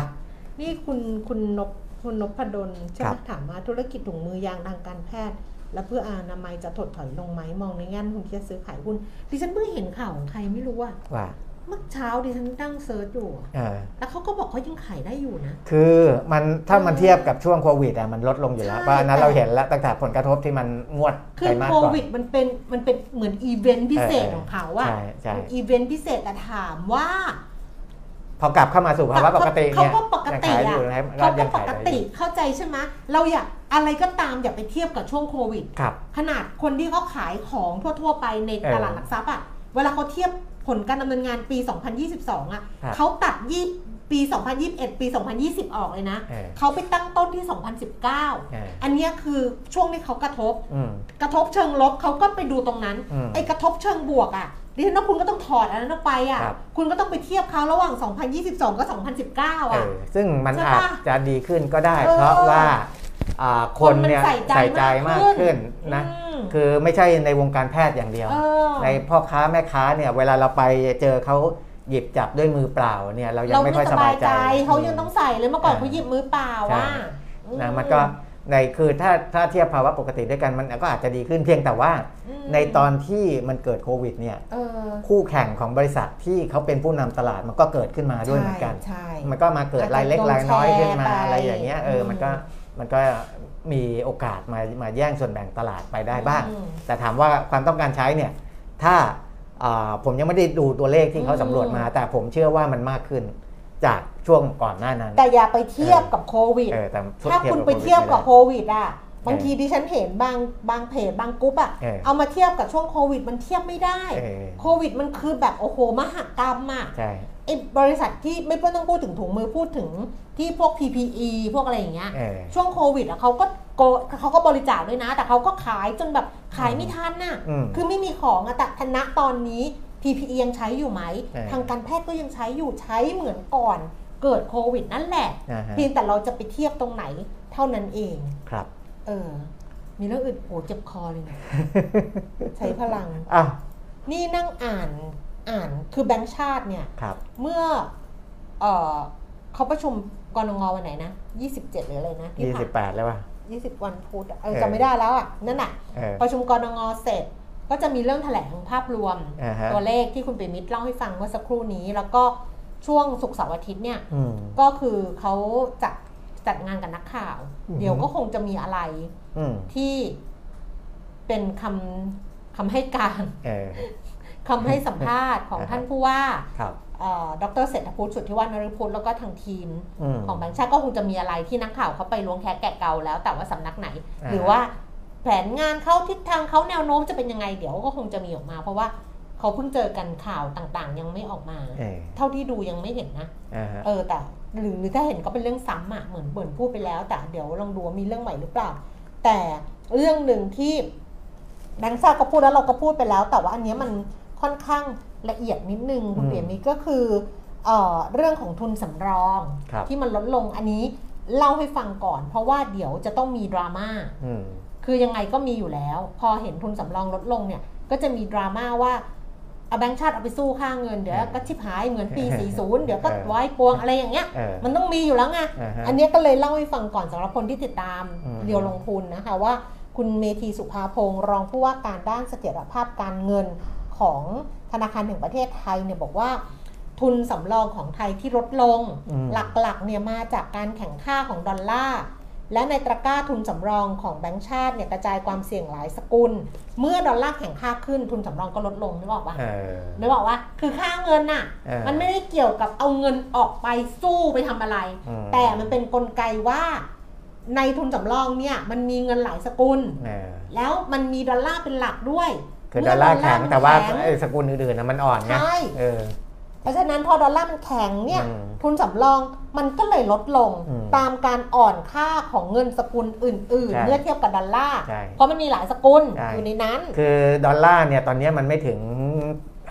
นี่คุณคุณนพคุณนพดลใช่ครัไหมบถามว่าธุรกิจถุงมือยางทางการแพทย์ และเพื่ออนามัยจะถดถอยลงไหมมองในแง่ทุนที่จะซื้อขายหุ้นดิฉันเพิ่งเห็นข่าวของใครไม่รู้ว่าว่า เมื่อเช้าดิฉันตั้ง search อยู่อะเออแล้วเขาก็บอกเขายังขายได้อยู่นะ คือมันถ้ามันเทียบกับช่วงโควิดอะมันลดลงอยู่แล้วใช่เพราะอันนั้นแต่เราเห็นแล้วตั้งแต่ผลกระทบที่มันงวดคืไตรอมาสโคก่อน วิดมันเป็นมันเป็นเหมือนอีเวนต์พิเศษเออของเขาอะใช่ใช่มันอีเวนต์พิเศษแต่ถามว่า พอกลับเข้ามาสู่ภาวะปกติเขาเนี่ยก็ปกยังติขายออะยู่นะครับเขาก็ยังปขายกได้อติยู่เข้าใจใช่ไหมเราอยากอะไรก็ตามอย่าไปเทียบกับช่วงโควิด ครับ ขนาดคนที่เขาขายของทั่วๆไปในเออ ตลาดหลักทรัพย์อะเวลาเขาเทียบ ผลการดำเนินงานปี 2022อะครับเขาตัดยี่ปี 2021 ปี 2020 ออกเลยนะเออ เขาไปตั้งต้นที่เออ2019อันเนี้ยคือช่วงที่เขากระทบ อืม กระทบเชิงลบเขาก็ไปดูตรงนั้น อืมไอ้กระทบเชิงบวกอะดิฉันว่าคุณก็ต้องถอดอันนั้นออกไปอะครับ คุณก็ต้องไปเทียบเขาระหว่าง 2022 กับ 2019เออะอซึ่งมันใช่อาจปะจะดีขึ้นก็ได้ เออ เพราะว่าอ่า คนเนี่ยคนมันใส่ใจใส่ใจมากมากขึ้ขึ้นนนะอืมคือไม่ใช่ในวงการแพทย์อย่างเดียวเออในพ่อค้าแม่ค้าเนี่ยเวลาเราไปเจอเขาหยิบจับด้วยมือเปล่าเนี่ยเรายังเราไม่ไม่ค่อยสสบาบายยใจใจเขายังต้องใส่เลยเมื่อก่อนเออเขาหยิบมือเปล่าใช่ว่านะมันก็ในคือถ้าถ้าเทียบภาวะปกติด้วยกันมันก็อาจจะดีขึ้นเพียงแต่ว่า ในตอนที่มันเกิดโควิดเนี่ยเออคู่แข่งของบริษัทที่เขาเป็นผู้นำตลาดมันก็เกิดขึ้นมาด้วยเหมือนกันใช่มันก็มาเกิดรายเล็กรายน้อยขึ้นมาอาจจะโดนแชร์ไปอะไรอย่างเงี้ยเออมันก็ มันก็มีโอกาสมามาแย่งส่วนแบ่งตลาดไปได้บ้างอืมแต่ถามว่าความต้องการใช้เนี่ยถ้าอ่าผมยังไม่ได้ดูตัวเลขที่เขาสำรวจมา แต่ผมเชื่อว่ามันมากขึ้นจากช่วงก่อนหน้านั้น แต่อย่าไปเทียบกับโควิดเออแต่ถ้าคุณไปเทียบกับโควิดวิดอะบางทีดิฉันเห็นบางบางเพจบางกรุ๊ปอะเออเอามาเทียบกับช่วงโควิด มันเทียบไม่ได้เออโควิดมันคือแบบโอ้โหมหกรรมอะใช่ไอ้ บริษัทที่ไม่ต้องพูดถึงถุงมือพูดถึงที่พวก PPE พวกอะไรอย่างเงี้ยเออช่วงโควิดอะเขาก็โกเขาก็บริจาคด้วยนะ แต่เขาก็ขายจนแบบขายไม่ทันน่ะอืมคือไม่มีของอะแต่คณะตอนนี้ PPE ยังใช้อยู่ไหมเออทางการแพทย์ก็ยังใช้อยู่ใช้เหมือนก่อนเกิดโควิดนั่นแหละอ่าฮะเพียงแต่เราจะไปเทียบตรงไหนเท่านั้นเองครับ เออ มีเรื่องอื่นโอ้เจ็บคอเลยนะใช้พลังอ้าวนี่นั่งอ่าน อ่านคือแบงค์ชาติเนี่ยครับ เมื่อเออเขาประชุมกรงงวันไหนนะ27หรืออะไรนะที่ยี่ผ่าสินบแปดแล้วป่ะยี่สิบวันพุธอะเออเออ จำไม่ได้แล้วอะนั่นน่ะ เออ ประชุมกรงงเสร็จ ก็จะมีเรื่องแถลงภาพรวม อ่าฮะ ตัวเลขที่คุณเปรมิตรเล่าให้ฟังเมื่อสักครู่นี้ แล้วก็ช่วงศุกร์เสาร์อาทิตย์เนี่ย อืม ก็คือเขาจัดจัดงานกับนักข่าว อือฮึ เดี๋ยวก็คงจะมีอะไรอืมที่เป็นคำคำให้การ เออ คำให้สัมภาษณ์ของอ่าฮะท่านผู้ว่าครับเอ่อดรเศรษฐพุทธสุทธิวัฒนฤพุทธแล้วก็ทางทีมอืมของแบงค์ชาติก็คงจะมีอะไรที่นักข่าวเขาไปล้วงแคะแกะเกาแล้ว แต่ว่าสำนักไหนอ่าหรือว่าแผนงานเขาทิศทางเขาแนวโน้มจะเป็นยังไงเดี๋ยวก็คงจะมีออกมา เพราะว่าเขาเพิ่งเจอกันข่าวต่างๆ ยังไม่ออกมาเออเท่าที่ดูยังไม่เห็นนะอ่าฮะเออแต่หรือหรือถ้าเห็นก็เป็นเรื่องซ้ำอะเหมือนเบิร์นพูดไปแล้ว แต่เดี๋ยวลองดูว่ามีเรื่องใหม่หรือเปล่า แต่เรื่องหนึ่งที่แบงค์ชาติก็พูดแล้วเราก็พูดไปแล้ว แต่ว่าอันเนี้ยมัน ค่อนข้างละเอียดนิดนึงคุณอืมเปี่ยมนี้ก็คือเอ่อเรื่องของทุนสำรองครับที่มันลดลงอันนี้เล่าให้ฟังก่อน เพราะว่าเดี๋ยวจะต้องมีดราม่าอืมคือยังไงก็มีอยู่แล้ว พอเห็นทุนสำรองลดลงเนี่ย ก็จะมีดราม่าว่าเอาแบงค์ชาติเอาไปสู้ค่าเงินเดี๋ยวก็ชิบหายเหมือนปี 40 เดี๋ยวก็เออไว้ปวงอะไรอย่างเงี้ยเออมันต้องมีอยู่แล้วไงอ่าฮะอันเนี้ยก็เลยเล่าให้ฟังก่อนสำหรับคนที่ติดตามอืมเรียวลงทุนนะคะว่า คุณเมธีสุภาพงศ์รองผู้ว่าการด้านเสถียรภาพการเงิน ของธนาคารแห่งประเทศไทยเนี่ยบอกว่าทุนสำรองของไทยที่ลดลงอืมหลักๆเนี่ยมาจากการแข่งค่าของดอลลาร์และในตะกร้าทุนสำรองของแบงก์ชาติเนี่ยกระจายความเสี่ยงหลายสกุล เมื่อดอลลาร์แข่งค่าขึ้นทุนสำรองก็ลดลงนึกออกปะเออนึกออกว่าคือค่าเงินน่ะเออมันไม่ได้เกี่ยวกับเอาเงินออกไปสู้ไปทำอะไรอืมแต่มันเป็นนกลไกว่าในทุนสำรองเนี่ยมันมีเงินหลายสกุลเออแล้วมันมีดอลลาร์เป็นหลักด้วย คือดอลลาร์แข็งเมื่อแต่ว่าดอลลร์มันไอ้แข็งสกุลอื่นๆนะมันอ่อนไงใช่เออเพราะฉะนั้นพอดอลลาร์มันแข็งเนี่ยอืมทุนสำรองมันก็เลยลดลงอืมตามการอ่อนค่าของเงินสกุลอื่นใช่ๆเมื่อเทียบกับดอลลาร์ใช่เพราะมันมีหลายสกุลใช่อยู่ในนั้น คือดอลลาร์เนี่ยตอนนี้มันไม่ถึง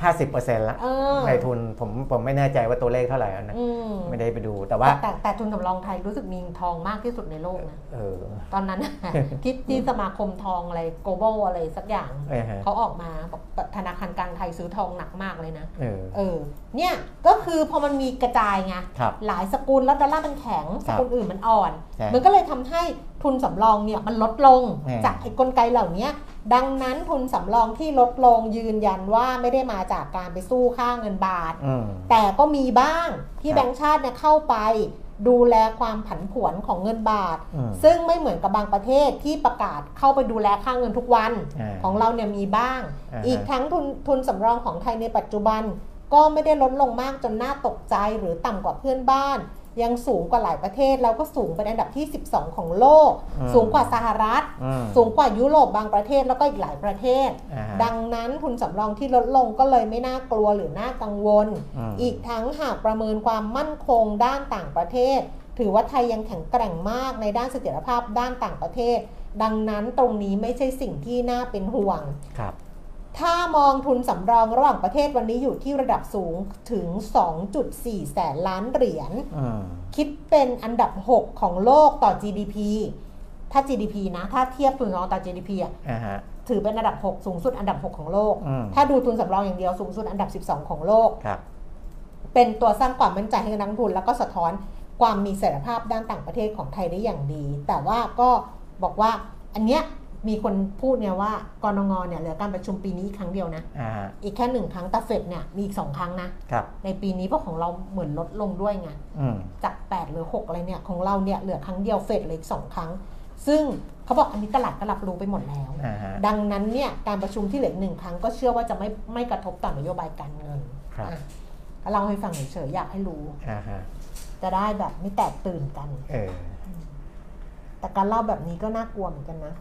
50%แล้วเออ ในทุนผมผมไม่แน่ใจว่าตัวเลขเท่าไหร่แล้วนะอืมไม่ได้ไปดูแต่ว่า แต่แต่แต่ทุนสำรองไทยรู้สึกมีทองมากที่สุดในโลกนะ เออ ตอนนั้นที่ที่สมาคมทองอะไร global อะไรสักอย่าง เออฮะ เขาออกมาบอกธนาคารกลางไทยซื้อทองหนักมากเลยนะ เออ เออ เนี่ยก็คือพอมันมีกระจายไง ครับหลายสกุลแล้วดอลลาร์มันแข็งคสรับกุลอื่นมันอ่อน ใช่ มันก็เลยทำให้ทุนสำรองเนี่ยมันลดลงอืมจากไอ้กลไกเหล่านี้ดังนั้นทุนสำรองที่ลดลงยืนยันว่าไม่ได้มาจากการไปสู้ค่าเงินบาทอืมแต่ก็มีบ้างที่ครับแบงก์ชาติเนี่ยเข้าไปดูแลความผันผวนของเงินบาทอืมซึ่งไม่เหมือนกับบางประเทศที่ประกาศเข้าไปดูแลค่าเงินทุกวันอ่าของเราเนี่ยมีบ้างอ่าฮะอีกทั้งทุนทุนสำรองของไทยในปัจจุบัน ก็ไม่ได้ลดลงมากจนน่าตกใจหรือต่ำกว่าเพื่อนบ้าน ยังสูงกว่าหลายประเทศแล้วก็สูงเป็นอันดับที่ 12 ของโลก อืมสูงกว่าสหรัฐ อืมสูงกว่ายุโรปบางประเทศแล้วก็อีกหลายประเทศ อ่าฮะดังนั้นทุนสำรองที่ลดลงก็เลยไม่น่ากลัวหรือน่ากังวล อืม อีกทั้งหากประเมินความมั่นคงด้านต่างประเทศ ถือว่าไทยยังแข็งแกร่งมากในด้านเสถียรภาพด้านต่างประเทศ ดังนั้นตรงนี้ไม่ใช่สิ่งที่น่าเป็นห่วง ครับ ถ้ามองทุนสำรองระหว่างประเทศวันนี้อยู่ที่ระดับสูงถึง 2.4 แสนล้านเหรียญอืมคิดเป็นอันดับ 6 ของโลกต่อ GDP ถ้า GDP นะ ถ้าเทียบทุนสำรองต่อ GDP อะอ่าฮะถือเป็นอันดับ 6 สูงสุดอันดับ 6 ของโลกอืมถ้าดูทุนสำรองอย่างเดียวสูงสุดอันดับ 12 ของโลกครับเป็นตัวสร้างความมั่นใจให้กับนักลงทุน แล้วก็สะท้อนความมีเสถียรภาพด้านต่างประเทศของไทยได้อย่างดี แต่ว่าก็บอกว่าอันเนี้ย มีคนพูดเนี่ยว่ากรงงเนี่ยเหลือการประชุมปีนี้อีกครั้งเดียวนะอ่าฮะอีกแค่หนึ่งครั้งแต่เฟดเนี่ยมีอีกสองครั้งนะครับในปีนี้เพราะของเราเหมือนลดลงด้วยไงอืมจาก8หรือ6อะไรเนี่ยของเราเนี่ยเหลือครั้งเดียวเฟดเหลยอีกสองครั้ง ซึ่งเขาบอกอันนี้ตลาดก็รับรู้ไปหมดแล้ว อ่าฮะ ดังนั้นเนี่ยการประชุมที่เหลืออกหนึ่งครั้งก็เชื่อว่าจะไม่ไม่กระทบต่อนโยบายการเงินครับ อะก็เล่าให้ฟังเฉยๆอยากให้รู้ อ่าฮะจะได้แบบไม่แตกตื่นกัน เออแต่การเล่าแบบนี้ก็น่ากลัวเหมือนกันนะ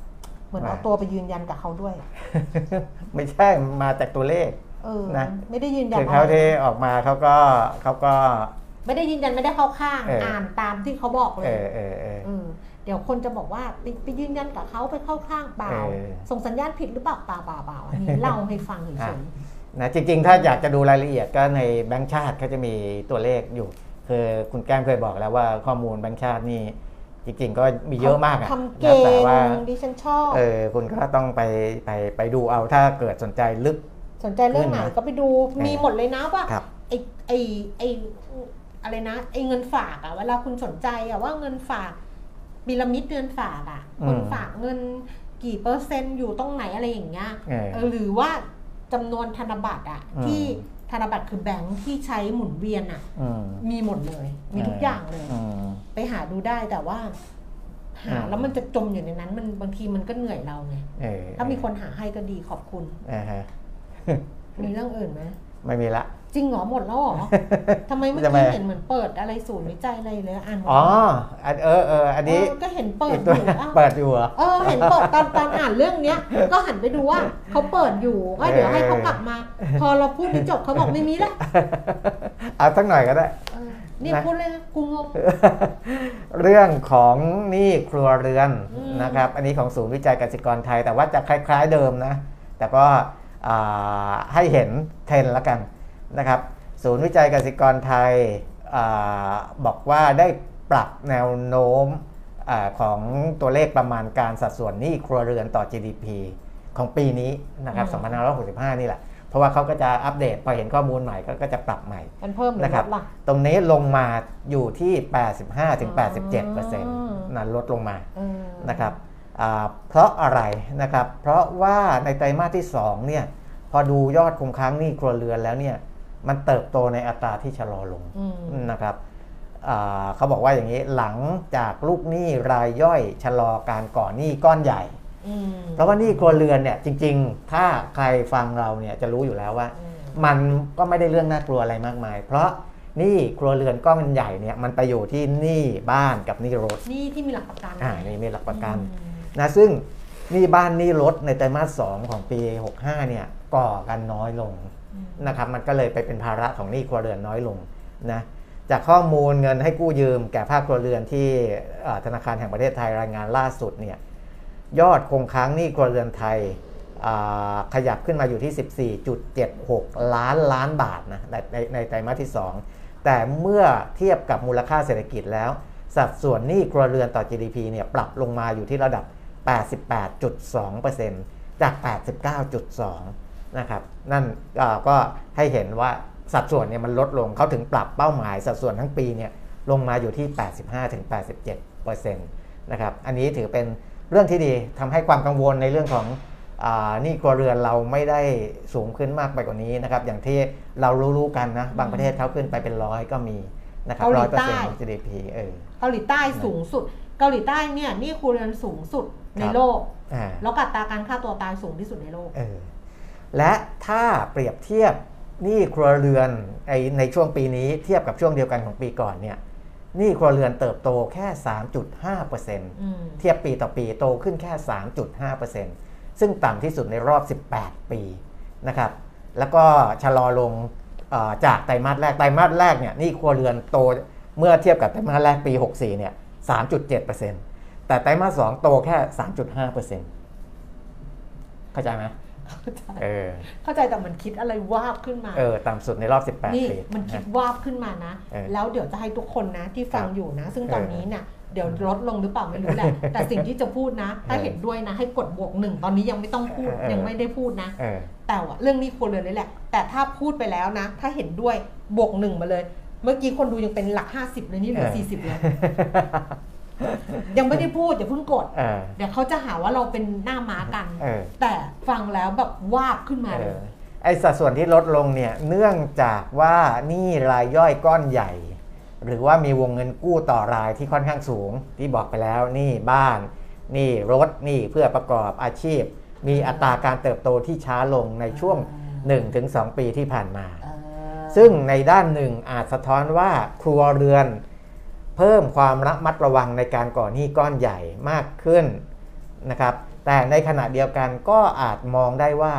เหมือนว่าเอาตัวไปยืนยันกับเขาด้วย ไม่ใช่มาจากตัวเลขเออนะไม่ได้ยืนยันคืออะเขาไรที่ออกมาเขาก็เขาก็ ไม่ได้ยืนยันไม่ได้เข้าข้างเอออ่อ่านตามที่เขาบอกเลเอยอเออเออเออเดี๋ยวคนจะบอกว่าไปไปยืนยันกับเขาไปเข้าข้างเปล่าเออส่งสัญญาณผิดหรือเปล่าเปล่าเปล่าเปล่าอันนี้เล่าให้ฟังเฉอะยนะจริง ๆ ถ้าอยากจะดูรายละเอียดก็ในแบงค์ชาติเขาจะมีตัวเลขอยู่ คือคุณแก้มเคยบอกแล้วว่าข้อมูลแบงค์ชาตินี่ จริงๆก็มีๆเยอะมากอะทำนะเก่งแต่ว่าดิฉันชอบเออคุณก็ต้องไปไปไปดูเอาถ้าเกิดสนใจลึก สนใจเรื่องไหนขึ้นมาก็ไปดูมีหมดเลยนะว่าครับไอไอไออะไรนะไอเงินฝากอะเวลาคุณสนใจอะว่าเงินฝากพีระมิดเงินฝากอะอืมคนฝากเงินกี่เปอร์เซ็นต์อยู่ตรงไหนอะไรอย่างเงี้ยเออเออหรือว่าจำนวนธนบัตรอะอืมที่ ธนบัตรคือแบงค์ที่ใช้หมุนเวียนอะอืมมีหมดเลย มีทุกอย่างเลยอืมไปหาดูได้แต่ว่า หาอืมแล้วมันจะจมอยู่ในนั้น มันบางทีมันก็เหนื่อยเราไงเออถ้ามีคนหาให้ก็ดีขอบคุณอ่าฮะมีเรื่องอื่นไหมไม่มีละ จริงเหรอหมดแล้วเหรอทำไมเมื่อทำไมกี้เห็นเหมือนเปิดอะไรศูนย์วิจัยอะไรเลยอ่านหมดอ๋ออันเออเอออันนี้เออก็เห็นเปิอีดกอตัวยู่อ้าวเปิดอยู่เหรอเออเห็นเปิดตอนตอนอ่านเรื่องเนี้ย ก็หันไปดูว่าเขาเปิดอยู่ก็เดี๋ยวให้เขากลับมา พอเราพูดนี้จบเขาบอกไม่มีแล้วเอาสักหน่อยก็ได้เออนี่นะพูดเลยนะกูงงเรื่องของหนี้ครัวเรือนอืมนะครับ อันนี้ของศูนย์วิจัยกสิกรไทย แต่ว่าจะคล้าย ๆเดิมนะ แต่ก็อ่าให้เห็นเทรนด์ละกัน นะครับศูนย์วิจัยกสิกรไทยอาบอกว่าได้ปรับแนวโน้มอาของตัวเลขประมาณการสัดส่วนหนี้ครัวเรือนต่อ GDP ของปีนี้นะครับอืม2565 นี่แหละ เพราะว่าเขาก็จะอัปเดตพอเห็นข้อมูลใหม่ก็ก็จะปรับใหม่มันเพิ่มหรือนะคลรับดล่ะตรงนี้ลงมาอยู่ที่ 85-87%เปอร์เซ็นต์อ๋อนั้นลดลงมาเออนะครับอ่าเพราะอะไรนะครับ เพราะว่าในไตรมาสที่2เนี่ยพอดูยอดคงค้างหนี้ครัวเรือนแล้วเนี่ย มันเติบโตในอัตราที่ชะลอลงอืมนะครับอ่าเขาบอกว่าอย่างนี้หลังจากลูกหนี้รายย่อยชะลอการก่อหนี้ก้อนใหญ่อืมเพราะว่าหนี้ครัวเรือนเนี่ยจริง ๆ ถ้าใครฟังเราเนี่ยจะรู้อยู่แล้วว่าอืมมันก็ไม่ได้เรื่องน่ากลัวอะไรมากมาย เพราะหนี้ครัวเรือนก้อนใหญ่เนี่ยมันไปอยู่ที่หนี้บ้านกับหนี้รถนี่ที่มีหลักประกันอ่านี่มีหลักประกันอืมนะซึ่งหนี้บ้านหนี้รถในไตรมาสสองของปี 65เนี่ยก่อกันน้อยลงอืม นะครับมันก็เลยไปเป็นภาระของหนี้ครัวเรือนน้อยลงนะจากข้อมูลเงินให้กู้ยืมแก่ภาคครัวเรือนที่ธนาคารแห่งประเทศไทยรายงานล่าสุดเนี่ยยอดคงค้างหนี้ครัวเรือนไทยขยับขึ้นมาอยู่ที่ 14.76 ล้านล้านบาทนะในในในไตรมาสที่ 2 แต่เมื่อเทียบกับมูลค่าเศรษฐกิจแล้ว สัดส่วนหนี้ครัวเรือนต่อ GDP เนี่ยปรับลงมาอยู่ที่ระดับ 88.2%จาก 89.2 นะครับนั่นเอ่อก็ให้เห็นว่าสัดส่วนเนี่ยมันลดลงเขาถึงปรับเป้าหมายสัดส่วนทั้งปีเนี่ยลงมาอยู่ที่ 85-87%นะครับอันนี้ถือเป็นเรื่องที่ดีทำให้ความกังวลในเรื่องของอาหนี่ครัวเรือนเราไม่ได้สูงขึ้นมากไปกว่านี้นะครับอย่างที่เรารู้ๆกันนะบางประเทศเขาขึ้นไปเป็นร้อยก็มีนะครับเกาหลีร้อยเปอร์ใต้เซ็นต์ของ GDP เออเกาหลีใต้สูงสุด เกาหลีใต้เนี่ยหนี่ครัวเรือนสูงสุดในครับโลกอ่าแล้วกัตราการฆ่าตัวตายสูงที่สุดในโลกเออ และถ้าเปรียบเทียบหนี้ครัวเรือนในในช่วงปีนี้เทียบกับช่วงเดียวกันของปีก่อนเนี่ยหนี้ครัวเรือนเติบโตแค่ 3.5%อืมเทียบปีต่อปีโตขึ้นแค่ 3.5%ซึ่งต่ำที่สุดในรอบ 18 ปีนะครับ แล้วก็ชะลอลงเอ่อจากไตรมาสแรกไตรมาสแรกเนี่ยหนี่ครัวเรือนโตเมื่อเทียบกับไตรมาสแรกปี 64 เนี่ย 3.7%แต่ไตรมาส 2 โตแค่ 3.5%เข้าใจไหม เข้าใจเออเข้าใจแต่มันคิดอะไรวาบขึ้นมา เออต่ำสุดในรอบ 18นี่ปีมันคิดนะวาบขึ้นมานะเออแล้วเดี๋ยวจะให้ทุกคนนะที่ฟังครับอยู่นะ ซึ่งตอนเออนี้เนี่ยเดี๋ยวลดลงหรือเปล่าไม่รู้แหละ แต่สิ่งที่จะพูดนะ ถ้าเออเห็นด้วยนะ ให้กดบวกหนึ่งตอนนี้ยังไม่ต้องพูดเออเออยังไม่ได้พูดนะเออแต่ว่าเรื่องนี้ครัวเรือนนี่แหละ แต่ถ้าพูดไปแล้วนะ ถ้าเห็นด้วยบวกหนึ่งมาเลย เมื่อกี้คนดูยังเป็นหลัก 50เลยนี่เหลือเออ40เลย ยังไม่ได้พูดอย่าเพิ่งกด เออ เดี๋ยวเขาจะหาว่าเราเป็นหน้าม้ากัน เออ แต่ฟังแล้วแบบวาบขึ้นมาเอเลอยไอสัดส่วนที่ลดลงเนี่ยเนื่องจากว่าหนี่รายย่อยก้อนใหญ่ หรือว่ามีวงเงินกู้ต่อรายที่ค่อนข้างสูง ที่บอกไปแล้วหนี่บ้านหนี่รถหนี่เพื่อประกอบอาชีพ มีอัตราการเติบโตที่ช้าลงในช่วง 1-2 ปีที่ผ่านมา เออซึ่งในด้านหนึ่งอาจสะท้อนว่าครัวเรือน เพิ่มความระมัดระวังในการก่อหนี้ก้อนใหญ่มากขึ้นนะครับ แต่ในขณะเดียวกันก็อาจมองได้ว่า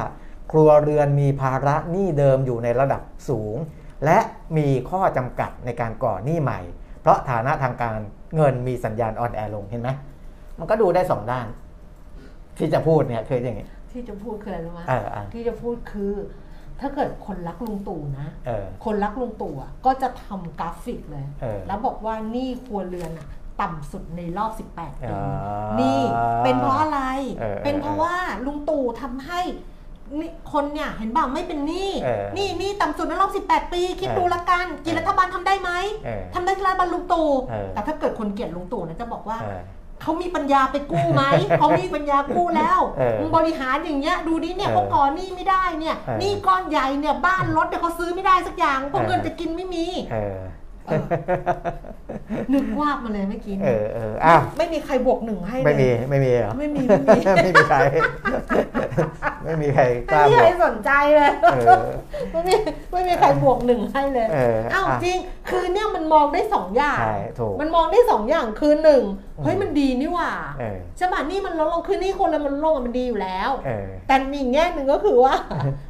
ครัวเรือนมีภาระหนี้เดิมอยู่ในระดับสูง และมีข้อจำกัดในการก่อหนี้ใหม่ เพราะฐานะทางการเงินมีสัญญาณอ่อนแอลงเห็นไหมมันก็ดูได้สองด้าน ที่จะพูดเนี่ยคืออย่างนี้ที่จะพูดคืออะไรรู้ไหมเออเออที่จะพูดคือ ถ้าเกิดคนรักลุงตู่นะ เออ คนรักลุงตู่อะก็จะทำกราฟิกเลย เออ แล้วบอกว่าหนี่ครัวเรือนอะต่ำสุดในรอบ 18 ปี อ่า นี่เป็นเพราะอะไร เออเป็นเพราะว่าลุงตู่ทำให้นี่คนเนี่ยเห็นบ่าไม่เป็นหนี้เออนี่นี่ต่ำสุดในรอบ 18 ปี คิดเออ ดูละกันกี่รัฐบาลทำได้ไหมเออ ทำได้ที่รัฐบาลลุงตู่เออ แต่ถ้าเกิดคนเกลียดลุงตู่นะจะบอกว่า เออ เขามีปัญญาไปกู้ไหมเขามีปัญญากู้แล้วเออมึงบริหารอย่างเงี้ยดูดิเนี่ยเออเขาก่อหนี้ไม่ได้เนี่ยเออหนี้ก้อนใหญ่เนี่ยบ้านรถเนี่ยเขาซื้อไม่ได้สักอย่างเพราะเออเงินจะกินไม่มีเออเออ นึกว่าบมาเลยเมื่อกี้เอเนี่ยอเอออ้าวไม่มีใครบวกหนึ่งให้เลยไม่มีไม่มีเหรอไม่มีไม่มีไม่มีใครไม่มีใครกไม่ล้ามีบใคอรกสนใจเลยเออไม่มีไม่มีใครบวกหนึ่งให้เลยเอออ้าวอะจริงคือเนี่ยมันมองได้สองอย่างใช่ถูกมันมองได้สองอย่างคือหนึ่งเฮ้ยอืมมันดีนี่หว่าเออใช่ป่ะนี่มันลดลงคือนี่คนละมันลดลงมันดีอยู่แล้วเออแต่อีกแง่หนึ่งก็คือว่า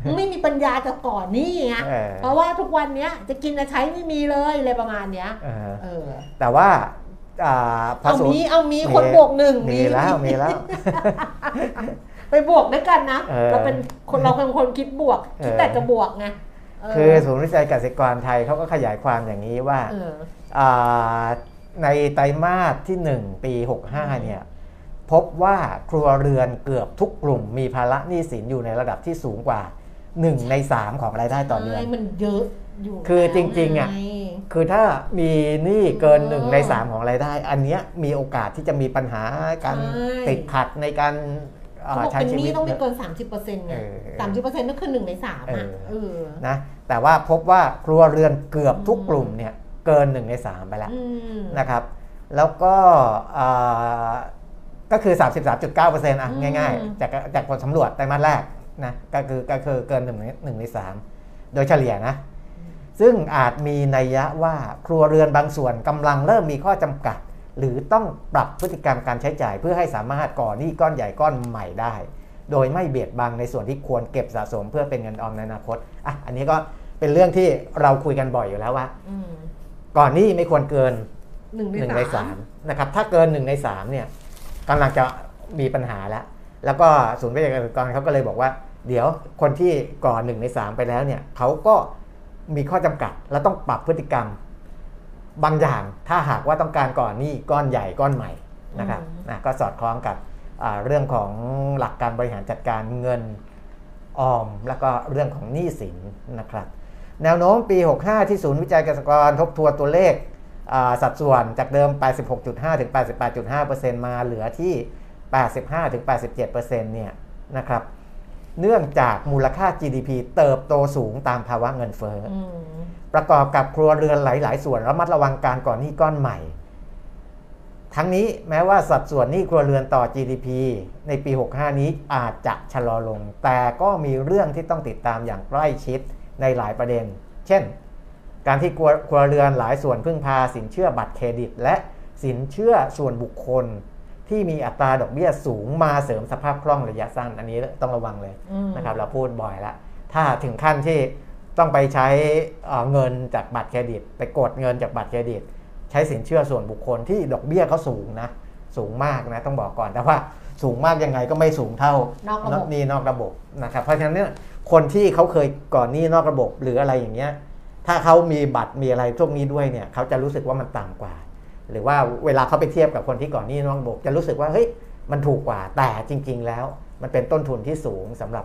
มึงไม่มีปัญญาจะก่อนหนี่ไงเออเพราะว่าทุกวันเนี้ยจะกินจะใช้ไม่มีเลยอะไรประมาณเนี้ยเออเออแต่ว่าอ่าพระเอาสูตมีรเอามีคนบวกหนึ่งมีแล้วมีแล้ว ไปบวกด้วยกันนะเออเราเป็นคนเราเป็นคนคิดบวกคิดเออแต่จะบวกไงเคือศูนย์วิจัยเกษตรกรไทยเขาก็ขยายความอย่างนี้ว่าเอออ่าในไตรมาสที่ 1 ปี 65 เนี่ย พบว่าครัวเรือนเกือบทุกกลุ่มมีภาระหนี้สินอยู่ในระดับที่สูงกว่า 1 ใน 3 ของรายได้ต่อเดือนใช่มันเยอะ อยู่คือแล้วจริงๆอะไคือถ้ามีหนี้เกินเออ1ใน3ของรายได้ อันเนี้ยมีโอกาสที่จะมีปัญหาการใช่ ติดขัดในการอ่าเขาบอกใช้เป็นชีหวินี้ต ต้องไม่เยเกิอะน30เปอร์เซ็นต์ไงเออสามสิบเปอร์เซ็นต์นั่นคือหนึ่งในสามอะเออเอ อนะแต่ว่าพบว่าครัวเรือนเกือบทุกกลุ่มเนี่ยเกิน1ใน3ไปแล้ว อืม นะครับ แล้วก็อ่าก็คือ 33.9%อะอืม ง่ายๆ จากจากผลสำรวจไตรมาสแรกนะก็คือก็คือเกิน1ใน1ใน3โดยเฉลี่ยนะ ซึ่งอาจมีนัยยะว่าครัวเรือนบางส่วนกำลังเริ่มมีข้อจำกัด หรือต้องปรับพฤติกรรมการใช้จ่าย เพื่อให้สามารถก่อหนี้ก้อนใหญ่ก้อนใหม่ได้ โดยไม่เบียดบังในส่วนที่ควรเก็บสะสมเพื่อเป็นเงินออมในอนาคตอะอันนี้ก็เป็นเรื่องที่เราคุยกันบ่อยอยู่แล้วว่าอืมก่อนหนี้ไม่ควรเกินหนึ่งในหนึ่งสาในมสามนะครับถ้าเกินหนึ่งในสามเนี่ยกำลังจะมีปัญหาแล้ว แล้วก็ศูนย์วิจัยเกษตรกรเขาก็เลยบอกว่า เดี๋ยวคนที่ก่อนหนึ่งในสามไปแล้วเนี่ยเขาก็ มีข้อจำกัด และต้องปรับพฤติกรรม บางอย่างถ้าหากว่าต้องการก่อนหนี้ก้อนใหญ่ก้อนใหม่นะครับนะก็สอดคล้องกับอ่าเรื่องของหลักการบริหารจัดการเงินออม แล้วก็เรื่องของหนี้สินนะครับ แนวโน้มปี 65 ที่ศูนย์วิจัยเกษตรกรทบทวนตัวเลขอ่าสัดส่วนจากเดิม 86.5 ถึง 88.5%มาเหลือที่ 85 ถึง 87%เนี่ยนะครับ เนื่องจากมูลค่า GDP เติบโตสูงตามภาวะเงินเฟ้อออืมประกอบกับครัวเรือนหลาย ๆ ส่วนระมัดระวังการก่อนหนี้ก้อนใหม่ ทั้งนี้แม้ว่าสัดส่วนหนี้ครัวเรือนต่อ GDP ในปี 65 นี้อาจจะชะลอลง แต่ก็มีเรื่องที่ต้องติดตามอย่างใกล้ชิดในหลายประเด็น เช่น การที่ครัวครัวเรือนหลายส่วนพึ่งพาสินเชื่อบัตรเครดิต และสินเชื่อส่วนบุคคล ที่มีอัตราดอกเบี้ยสูงมาเสริมสภาพคล่องระยะสั้น อันนี้ต้องระวังเลยอืมนะครับ เราพูดบ่อยแล้วถ้าถึงขั้นที่ต้องไปใช้เอ่อเงินจากบัตรเครดิต ไปกดเงินจากบัตรเครดิต ใช้สินเชื่อส่วนบุคคลที่ดอกเบี้ยเขาสูงนะสูงมากนะต้องบอกก่อนแต่ว่าสูงมากยังไงก็ไม่สูงเท่านอกระบบหนี้นอกระบบนะครับเพราะฉะนั้นเนี่ยคนที่เขาเคยก่อนหนี้นอกระบบหรืออะไรอย่างเงี้ยถ้าเขามีบัตรมีอะไรพวกนี้ด้วยเนี่ยเขาจะรู้สึกว่ามันต่ำกว่า หรือว่าเวลาเขาไปเทียบกับคนที่ก่อนนี้นอกระบบจะรู้สึกว่าเฮ้ยมันถูกกว่าแต่จริง ๆ แล้ว มันเป็นต้นทุนที่สูงสำหรับ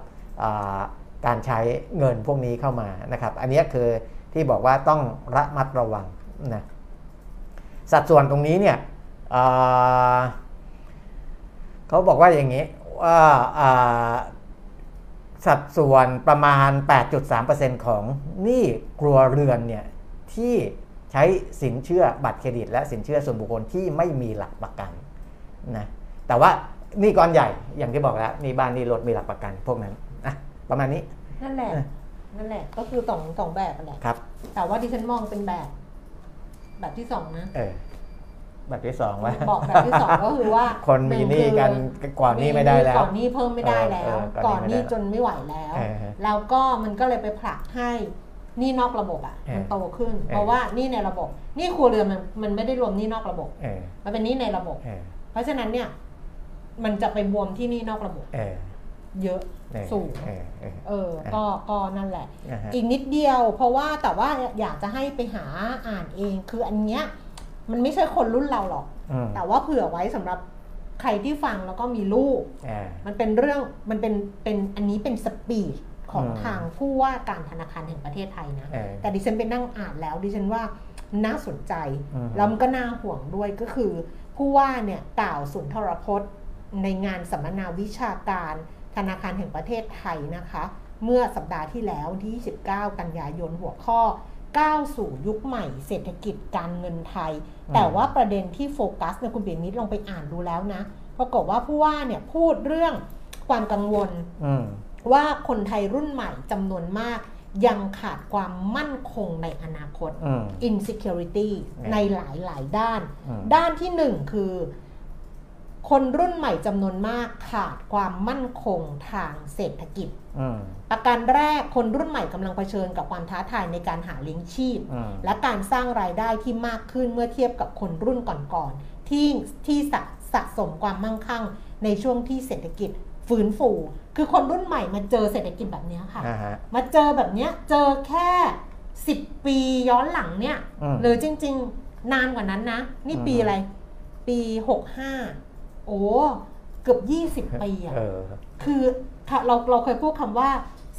การใช้เงินพวกนี้เข้ามานะครับ อันนี้คือที่บอกว่าต้องระมัดระวังนะสัดส่วนตรงนี้เนี่ยเขาบอกว่าอย่างนี้ว่าอ่าสัดส่วนประมาณ 8.3%ของหนี้ครัวเรือนเนี่ยที่ ใช้สินเชื่อบัตรเครดิต และสินเชื่อส่วนบุคคลที่ไม่มีหลักประกันนะแต่ว่าหนี่ก้อนใหญ่อย่างที่บอกแล้วหนี่บ้านหนี่รถมีหลักประกันพวกนั้นนะประมาณนี้นั่นแหละเออนั่นแหละก็คือสองสองแบบนั่นแหละครับ แต่ว่าดิฉันมองเป็นแบบ แบบที่สองนะเออแบบที่สองว่าบอกแบบที่สองก็คือว่า คนมีหนี้กันก่อนหนี้ไม่ได้แล้วก่อนหนี้เพิ่มไม่ได้แล้เอวอเออก่ก่ออนนหหนี้นี้ไม่ได้จนไม่ไหวแล้วเออแล้วก็มันก็เลยไปผลักให้ห นี้นอกระบบอะเออมันโตขึ้นเออเพราะว่าหนี้ในระบบหนี้ครัวเรือนมันมันไม่ได้รวมหนี้นอกระบบเออมันเป็นหนี้ในระบบเออเพราะฉะนั้นเนี่ย มันจะไปบวมที่หนี้นอกระบบเออเยอะเออสูงเออเออเออก็ก็นั่นแหละนะฮะอีกนิดเดียว เพราะว่าแต่ว่าอยากจะให้ไปหาอ่านเอง คืออันเนี้ยมันไม่ใช่คนรุ่นเราหรอกอืมแต่ว่าเผื่อไว้สำหรับใครที่ฟังแล้วก็มีลูกเออมันเป็นเรื่องมันเป็นเป็นอันนี้เป็นสปีด ของอืมทางผู้ว่าการธนาคารแห่งประเทศไทยนะเออแต่ดิฉันไปนั่งอ่านแล้วดิฉันว่าน่าสนใจอืมแล้วมันก็น่าห่วงด้วยก็คือ ผู้ว่าเนี่ยกล่าวสุนทรพจน์ ในงานสัมมนาวิชาการธนาคารแห่งประเทศไทยนะคะ เมื่อสัปดาห์ที่แล้ววันที่ 29 กันยายนหัวข้อก้าวสู่ยุคใหม่เศรษฐกิจการเงินไทย แต่ว่าประเด็นที่โฟกัสเนี่ยคุณเบียมิตรลองไปอ่านดูแล้วนะปรากฏว่าผู้ว่าเนี่ยพูดเรื่องความกังวลอืม ว่าคนไทยรุ่นใหม่จำนวนมากยังขาดความมั่นคงในอนาคตอืม insecurity อืมในหลายหลายๆด้านอืมด้านที่หนึ่งคือ คนรุ่นใหม่จำนวนมากขาดความมั่นคงทางเศรษฐกิจอืมประการแรกคนรุ่นใหม่กำลังเผชิญกับความท้าทายในการหาเลี้ยงชีพอืมและการสร้างรายได้ที่มากขึ้นเมื่อเทียบกับคนรุ่นก่อนๆที่ที่สะสะสมความมั่งคั่งในช่วงที่เศรษฐกิจฟื้นฟู คือคนรุ่นใหม่มาเจอเศรษฐกิจแบบเนี้ยค่ะอ่าฮะมาเจอแบบเนี้ยเจอแค่ 10 ปีย้อนหลังเนี่ยอืมหรือจริง ๆ นานกว่านั้นนะ นี่ปีอืมอะไร ปี 65 โอ้เกือบ 20 ปีอะเออคือค่ะเราเราเคยพูดคำว่า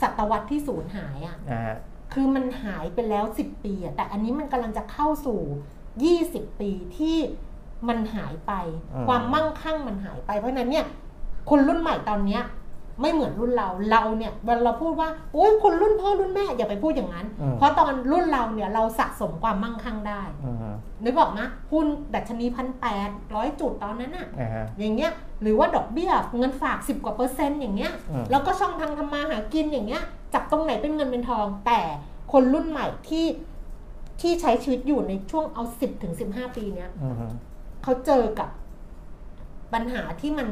ศตวรรษที่สูญหายอะนะฮะคือมันหายไปแล้ว 10 ปีอะแต่อันนี้มันกำลังจะเข้าสู่ 20 ปีที่มันหายไปอืมความมั่งคั่งมันหายไปเพราะฉะนั้นเนี่ยคนรุ่นใหม่ตอนเนี้ย ไม่เหมือนรุ่นเราเราเนี่ยเวลาเราพูดว่าโอ้ยคนรุ่นพ่อรุ่นแม่อย่าไปพูดอย่างนั้นอืมเพราะตอนรุ่นเราเนี่ยเราสะสมความมั่งคั่งได้อืมนึกออกนะหุ้นดัชนีพันแปดร้อยจุดตอนนั้นอะนะฮะอย่างเงี้ยหรือว่าดอกเบี้ยเงินฝาก 10 กว่าเปอร์เซ็นต์อย่างเงี้ยอืมแล้วก็ช่องทางทำมาหากินอย่างเงี้ยจับตรงไหนเป็นเงินเป็นทอง แต่คนรุ่นใหม่ที่ที่ใช้ชีวิตอยู่ในช่วงเอา10ถึง15ปีเนี้ยอืมเขาเจอกับปัญหาที่มัน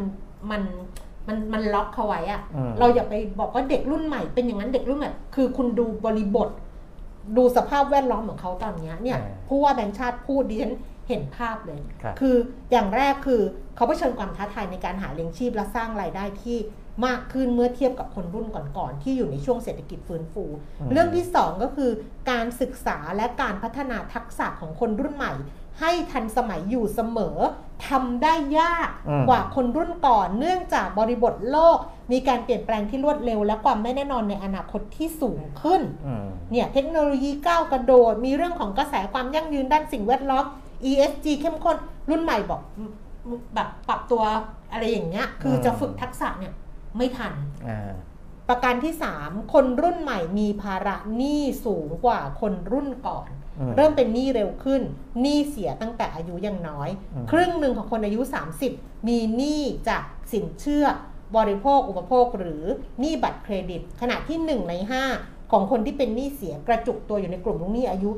มัน มันมันล็อกเขาไว้อะอืมเราอย่าไปบอกว่าเด็กรุ่นใหม่เป็นอย่างนั้นเด็กรุ่นใหม่คือคุณดูบริบท ดูสภาพแวดล้อมของเขาตอนเนี้ยเนี่ยอ่าผู้ว่าแบงค์ชาติพูดดิฉันเห็นภาพเลยครับคืออย่างแรกคือเขาเผชิญความท้าทายในการหาเลี้ยงชีพและสร้างรายได้ที่มากขึ้นเมื่อเทียบกับคนรุ่นก่อนๆที่อยู่ในช่วงเศรษฐกิจฟื้นฟูอืมเรื่องที่สองก็คือการศึกษาและการพัฒนาทักษะของคนรุ่นใหม่ ให้ทันสมัยอยู่เสมอทำได้ยากอืมกว่าคนรุ่นก่อนเนื่องจากบริบทโลก มีการเปลี่ยนแปลงที่รวดเร็ว และความไม่แน่นอนในอนาคตที่สูงขึ้นอืมเนี่ยเทคโนโลยีก้าวกระโดด มีเรื่องของกระแสความยั่งยืนด้านสิ่งแวดล้อม ESG เข้มข้นรุ่นใหม่บอกอืมแบบปรับตัวอะไรอย่างเงี้ย คือจะฝึกทักษะเนี่ยไม่ทันอ่าประการที่ 3 คนรุ่นใหม่มีภาระหนี้สูงกว่าคนรุ่นก่อนอืม เริ่มเป็นหนี้เร็วขึ้นหนี้เสียตั้งแต่อายุยังน้อยอืมครึ่งหนึ่งของคนอายุ 30 มีหนี้จากสินเชื่อบริโภคอุปโภคหรือหนี้บัตรเครดิต ขณะที่ 1 ใน 5 ของคนที่เป็นหนี้เสียกระจุกตัวอยู่ในกลุ่มลูกหนี้อายุ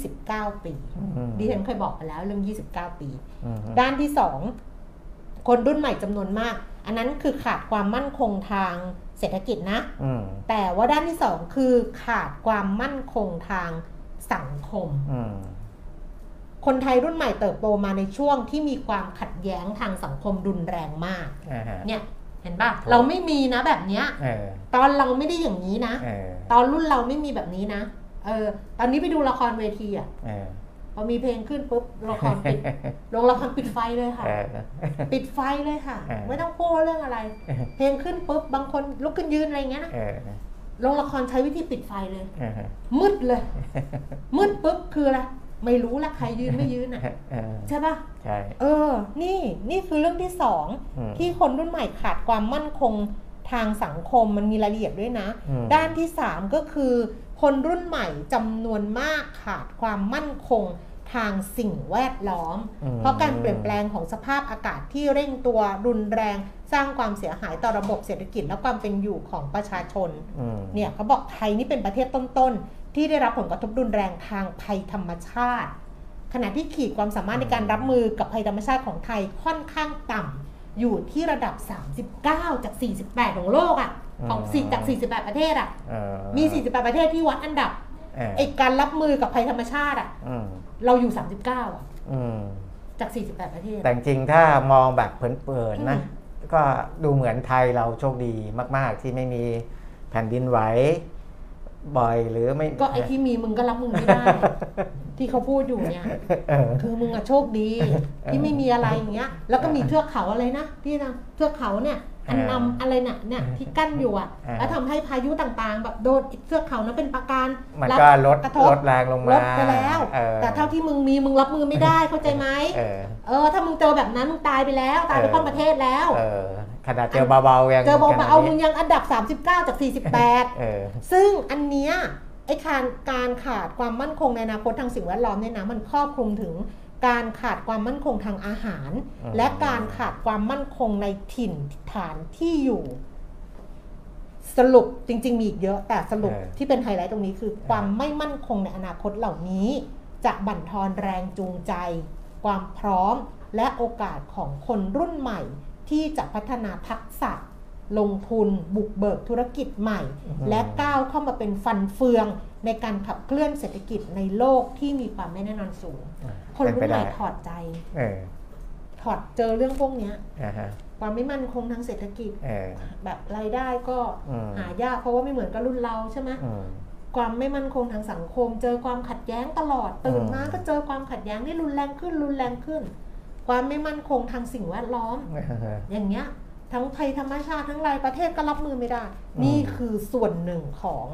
29 ปีอืมดิฉันเคยบอกไปแล้วเรื่อง 29 ปีอืมด้านที่ 2 คนรุ่นใหม่จำนวนมาก อันนั้นคือขาดความมั่นคงทางเศรษฐกิจนะอืมแต่ว่าด้านที่สองคือขาดความมั่นคงทาง สังคมอืมคนไทยรุ่นใหม่เติบโตมาในช่วงที่มีความขัดแย้งทางสังคมรุนแรงมากอ่าฮะเนี่ยเห็นปะเราไม่มีนะแบบเนี้ยเออตอนเราไม่ได้อย่างนี้นะเออตอนรุ่นเราไม่มีแบบนี้นะ เออ ตอนนี้ไปดูละครเวทีอะเออพอมีเพลงขึ้นปุ๊บละครปิดโรงละครปิดไฟเลยค่ะเออปิดไฟเลยค่ะเออไม่ต้องพูดว่าเรื่องอะไร เพลงขึ้นปุ๊บบางคนลุกขึ้นยืนอะไรอย่างเงี้ยนะเออ โรงละครใช้วิธีปิดไฟเลยเออมืดเลย มืดปุ๊บคืออะไร ไม่รู้ละใครยืนไม่ยืนอะเออใช่ปะใช่เออ นี่นี่คือเรื่องที่สองอืมที่คนรุ่นใหม่ขาดความมั่นคงทางสังคมมันมีรายละเอียดด้วยนะอืมด้านที่สามก็คือ คนรุ่นใหม่จำนวนมากขาดความมั่นคง ทางสิ่งแวดล้อมอืมเพราะการเปลี่ยนแปลงของสภาพอากาศที่เร่งตัวรุนแรง สร้างความเสียหายต่อระบบเศรษฐกิจและความเป็นอยู่ของประชาชนอืมเนี่ยเขาบอกไทยนี่เป็นประเทศต้นๆ ที่ได้รับผลกระทบรุนแรงทางภัยธรรมชาติ ขณะที่ขีดความสามารถในการรับมือกับภัยธรรมชาติของไทยค่อนข้างต่ำอยู่ที่ระดับ 39 จาก 48 ของโลกอะ่ะของสี่จาก 48 ประเทศอะ่ะเออมี 48 ประเทศที่วัดอันดับเออไอการรับมือกับภัยธรรมชาติอะ่ะอืม เราอยู่ 39อะอืมจาก 48 ประเทศ แต่จริงๆถ้ามองแบบเผินๆนะอืมก็ดูเหมือนไทยเราโชคดีมาก ๆ ที่ไม่มีแผ่นดินไหวบ่อยหรือไม่ก็ไอที่มีมึงก็รับมือไม่ได้ ที่เขาพูดอยู่เนี่ยเออคือมึงอะโชคดี ที่ไม่มีอะไรอย่างเงี้ย แล้วก็มีเทือกเขาอะไรนะที่นะเทือกเขาเนี่ย อันอ่านำอะไรเนี่ยเนี่ยที่กั้นอยู่อะอ่าแล้วทำให้พายุต่างๆ แบบโดนเทือกเขานั้นเป็นปราการมันรับก็ลดกระทบลดแรงลงลมาดไปแล้วออแต่เท่าที่มึงมีมึงรับมือไม่ได้เข้าใจไหมเออเออถ้ามึงเจอแบบนั้นมึงตายไปแล้วตายไปเออข้อนประเทศแล้วเออขนาดเจอเบาๆยังเจอบอกขมานาดเอานี้มึงยังอันดับ 39 จาก 48เออซึ่งอันเนี้ยไอ้การการขาดความมั่นคงในอนาคตทางสิ่งแวดล้อมเนี่ยนะมันครอบคลุมถึง การขาดความมั่นคงทางอาหารอืมและการขาดความมั่นคงในถิ่นฐานที่อยู่ สรุปจริง ๆ มีอีกเยอะ แต่สรุปที่เป็นไฮไลท์ตรงนี้คือความไม่มั่นคงในอนาคตเหล่านี้ จะบั่นทอนแรงจูงใจ ความพร้อมและโอกาสของคนรุ่นใหม่ที่จะพัฒนาทักษะ ลงทุน บุกเบิกธุรกิจใหม่ และก้าวเข้ามาเป็นฟันเฟืองในการขับเคลื่อนเศรษฐกิจในโลกที่มีความไม่แน่นอนสูง คนรุ่นใหม่ถอดใจเออถอดเจอเรื่องพวกเนี้ยอ่าฮะความไม่มั่นคงทางเศรษฐกิจเออแบบรายได้ก็อืมหายากเพราะว่าไม่เหมือนกับรุ่นเราใช่ไหมอืมความไม่มั่นคงทางสังคม เจอความขัดแย้งตลอดตื่นมาอืมก็เจอความขัดแย้งที่รุนแรงขึ้นรุนแรงขึ้น ความไม่มั่นคงทางสิ่งแวดล้อมอ่าฮะอย่างเงี้ย ทั้งภัยธรรมชาติทั้งรายประเทศก็รับมือไม่ได้อืมนี่คือส่วนหนึ่งของ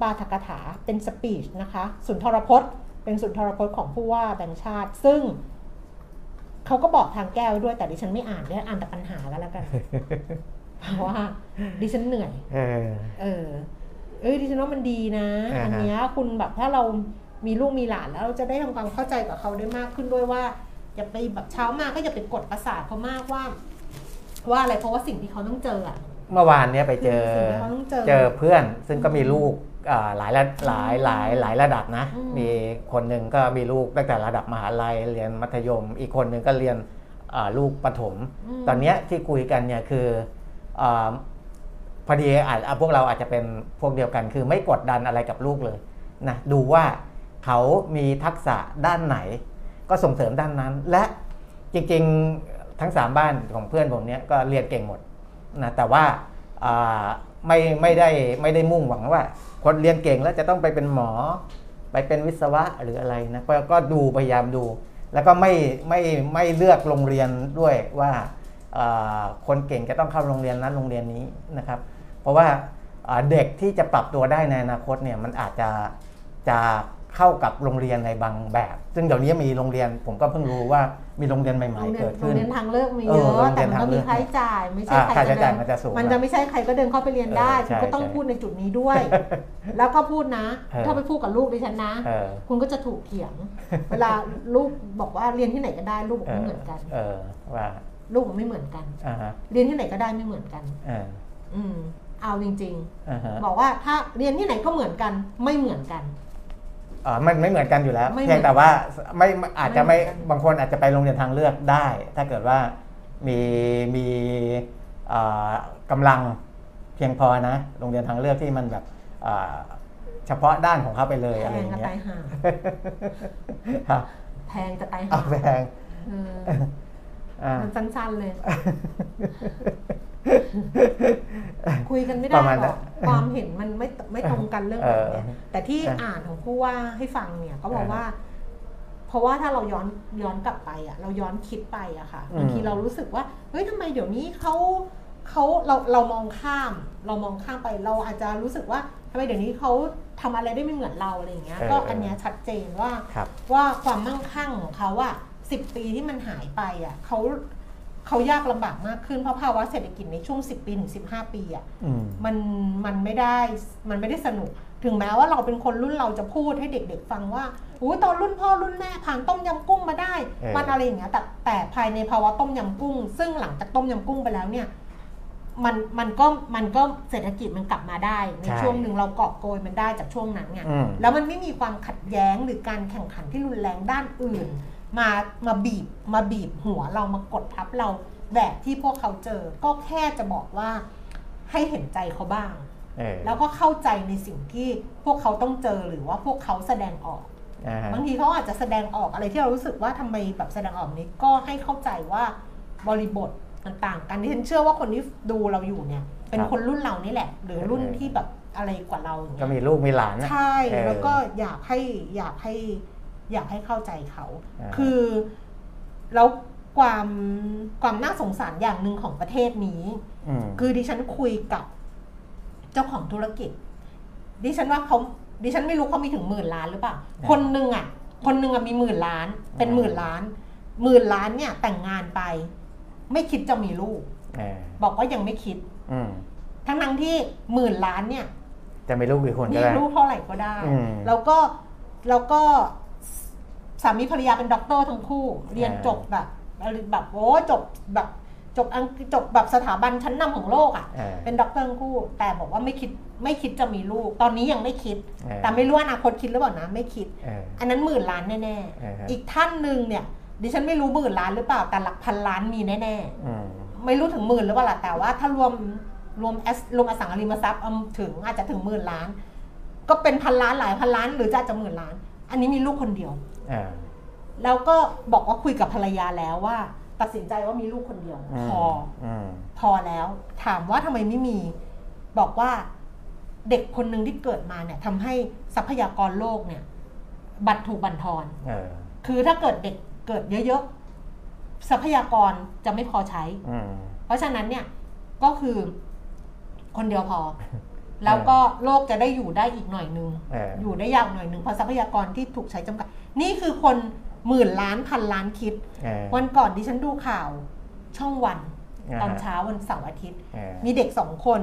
ปาฐกถาเป็นสปีชนะคะ สุนทรพจน์ เป็นสุนทรพจน์ของผู้ว่าแบงค์ชาติ ซึ่งเขาก็บอกทางแก้วด้วยแต่ดิฉันไม่อ่านด้วยอ่านแต่ปัญหาก็แล้วกันเพราะว่าดิฉันเหนื่อย เออ เออ เอ้ยดิฉันว่ามันดีนะอ่าฮะอันเนี้ยคุณแบบถ้าเรามีลูกมีหลานแล้วเราจะได้ทำความเข้าใจกับเขาได้มากขึ้นด้วยว่าอย่าไปแบบเช้ามาก็อย่าไปกดประสาทเขามากว่า ว่าอะไรเพราะว่าสิ่งที่เขาต้องเจออะเมื่อวานเนี้ยไปเจอสิ่งที่เขาต้องเจอเจอเพื่อนซึ่งก็มีลูกอ่าหลายระหลายหลายหลายระดับนะอืมมีคนหนึ่งก็มีลูกตั้งแต่ระดับมหาลัยเรียนมัธยม อีกคนหนึ่งก็เรียนอ่าลูกประถมมตอนเนี้ยที่คุยกันเนี่ยคืออาพอดีอาจอะพวกเราอาจจะเป็นพวกเดียวกัน คือไม่กดดันอะไรกับลูกเลยนะดูว่าเขามีทักษะด้านไหน ก็ส่งเสริมด้านนั้น และจริงๆ ทั้งสามบ้านของเพื่อนผมเนี่ยก็เรียนเก่งหมดนะแต่ว่าไม่ไม่ได้ไม่ได้มุ่งหวังว่า คนเรียนเก่งแล้วจะต้องไปเป็นหมอ ไปเป็นวิศวะหรืออะไรนะก็ดูพยายามดู แล้วก็ไม่ไม่ไม่เลือกโรงเรียนด้วยว่าคนเก่งจะต้องเข้าโรงเรียนนั้นโรงเรียนนี้นะครับ เพราะว่าเด็กที่จะปรับตัวได้ในอนาคตเนี่ยมันอาจจะจะ เข้ากับโรงเรียนในบางแบบ ซึ่งเดี๋ยวนี้มีโรงเรียนผมก็เพิ่งรู้ว่ามีโรงเรียนใหโรม่งๆเรียนเกิดโรขึ้งนเรียนทางเลือกมีเอเยอโรงอะเรีแต่ยนมันทาก็งเลืมีอกค่าใช้จ่ายไม่ใช่อ่าใครค่าใช้จะจ่ายเดินมันจะสูงมันจะไม่ใช่ใครก็เดินเข้าไปเรียนได้เออคุณก็ใช่ต้องใช่พูดในจุดนี้ด้วย แล้วก็พูดนะเออถ้าไปพูดกับลูกดิฉันนะเออคุณก็จะถูกเถียง เวลาลูกบอกว่าเรียนที่ไหนก็ได้ลูกบอกไม่เหมือนกันเออว่าลูกบอกไม่เหมือนกันอ่าฮะเรียนที่ไหนก็ได้ไม่เหมือนกันอ่าอืมเอาจริงอ่าฮะๆบอกว่าถ้าเรียนที่ไหนก็เหมือนกันไม่เหมือนกันอ่า มันไม่เหมือนกันอยู่แล้วไม่เหมือนเพียงแต่ว่าไม่อาจจะไม่ไม่เหมือนกันบางคนอาจจะไปโรงเรียนทางเลือกได้ ถ้าเกิดว่ามีมีอ่ากำลังเพียงพอนะ โรงเรียนทางเลือกที่มันแบบอ่าเฉพาะด้านของเขาไปเลยแพอะไรองย่างจะเงี้ยตายห่าฮะแพงจะตายเอาห่าแพงเอออ่ามันสั้นๆเลย คุยกันไม่ปได้ระมาณหรนั้อกนความเห็นมันไม่ไม่ตรงกันเรื่องแบบเนี้ยเออแต่ที่ใช่อ่านของผู้ว่าให้ฟังเนี่ยก็บอกอ่าว่า เพราะว่าถ้าเราย้อนย้อนกลับไปอะ เราย้อนคิดไปอะค่ะอืมบางทีเรารู้สึกว่าเฮ้ยทำไมเดี๋ยวนี้เขาเขาเราเรามองข้าม เรามองข้ามไปเราอาจจะรู้สึกว่าทำไมเดี๋ยวนี้เขาทำอะไรได้ไม่เหมือนเราอะไรอย่างเงี้ย ก็อันเนี้ยชัดเจนว่าครับว่าความมั่งคั่งของเขาอะสิบปีที่มันหายไปอะเขา เขายากลำบากมากขึ้นเพราะภาวะเศรษฐกิจในช่วง 10 ปีถึง15 ปีอะอืมมันมันไม่ได้มันไม่ได้สนุก ถึงแม้ว่าเราเป็นคนรุ่นเราจะพูดให้เด็ก ๆ ฟังว่าอู้ตอนรุ่นพ่อรุ่นแม่ผ่านต้มยำกุ้งมาได้เออมันอะไรอย่างเงี้ยแต่แต่ภายในภาวะต้มยำกุ้ง ซึ่งหลังจากต้มยำกุ้งไปแล้วเนี่ยมันมันก็มันก็เศรษฐกิจมันกลับมาได้ ในใช่ช่วงหนึ่งเราเกาะโกยมันได้จากช่วงนั้นไงอืมแล้วมันไม่มีความขัดแย้งหรือการแข่งขันที่รุนแรงด้านอื่น มามาบีบมาบีบหัวเรามากดทับเราแบบที่พวกเขาเจอ ก็แค่จะบอกว่าให้เห็นใจเขาบ้างเออแล้วก็เข้าใจในสิ่งที่พวกเขาต้องเจอหรือว่าพวกเขาแสดงออกอ่าฮะบางทีเขาอาจจะแสดงออกอะไรที่เรารู้สึกว่าทำไมแบบแสดงออกนี้ก็ให้เข้าใจว่าบริบทมันต่างกันที่ฉันเชื่อว่าคนที่ดูเราอยู่เนี่ย เป็นครับคนรุ่นเรานี่แหละ หรือรุ่นเออที่แบบอะไรกว่าเราอย่างเงี้ยก็มีลูกมีหลานนะใช่เออแล้วก็อยากให้อยากให้ อยากให้เข้าใจเขาอ่าคือแล้วความความน่าสงสารอย่างหนึ่งของประเทศนี้อืมคือดิฉันคุยกับเจ้าของธุรกิจ ดิฉันว่าเขาดิฉันไม่รู้เขามีถึงหมื่นล้านหรือเปล่า คนหนึ่งอะ คนหนึ่งอะมีหมื่นล้าน เป็นหมื่นล้าน หมื่นล้านเนี่ยแต่งงานไป ไม่คิดจะมีลูกเออบอกว่ายังไม่คิดอืมทั้งทั้งๆที่หมื่นล้านเนี่ย จะมีลูกกี่คนก็มีได้ลูกเท่าไหร่ก็ได้อืมแล้วก็แล้วก็ สามีภรรยาเป็นด็อกเตอร์ทั้งคู่ เรียนอ่าจบแบบแบบโอ้จบแบบจบอังกฤษจบแบบสถาบันชั้นนำของโลกอะเออเป็นด็อกเตอร์ทั้งคู่ แต่บอกว่าไม่คิดไม่คิดจะมีลูก ตอนนี้ยังไม่คิดเออแต่ไม่รู้อนาคตคิดหรือเปล่านะไม่คิดเอออันนั้นหมื่นล้านแน่เออฮะๆอีกท่านหนึ่งเนี่ย ดิฉันไม่รู้หมื่นล้านหรือเปล่าแต่หลักพันล้านมีแน่อืมๆไม่รู้ถึงหมื่นหรือเปล่าล่ะแต่ว่าถ้ารวมรวม S รวมอสังหาริมทรัพย์เอาถึงอาจจะถึงหมื่นล้าน ก็เป็นพันล้านหลายพันล้าน หรือจะอาจจะหมื่นล้าน อันนี้มีลูกคนเดียวเออ แล้วก็บอกว่าคุยกับภรรยาแล้วว่า ตัดสินใจว่ามีลูกคนเดียวอืมพออืมพอแล้ว ถามว่าทำไมไม่มี บอกว่าเด็กคนหนึ่งที่เกิดมาเนี่ยทำให้ทรัพยากรโลกเนี่ย บัตรถูกบั่นทอนเออคือถ้าเกิดเด็กเกิดเยอะๆทรัพยากรจะไม่พอใช้อืมเพราะฉะนั้นเนี่ยก็คือคนเดียวพอ แล้วก็โลกจะได้อยู่ได้อีกหน่อยนึงเอออยู่ได้ยาวหน่อยนึงเพราะทรัพยากรที่ถูกใช้จำกัด นี่คือคนหมื่นล้านพันล้านคิดเออวันก่อนดิฉันดูข่าวช่องวันอ่าฮะตอนเช้าวันเสาร์อาทิตย์เออมีเด็กสองคน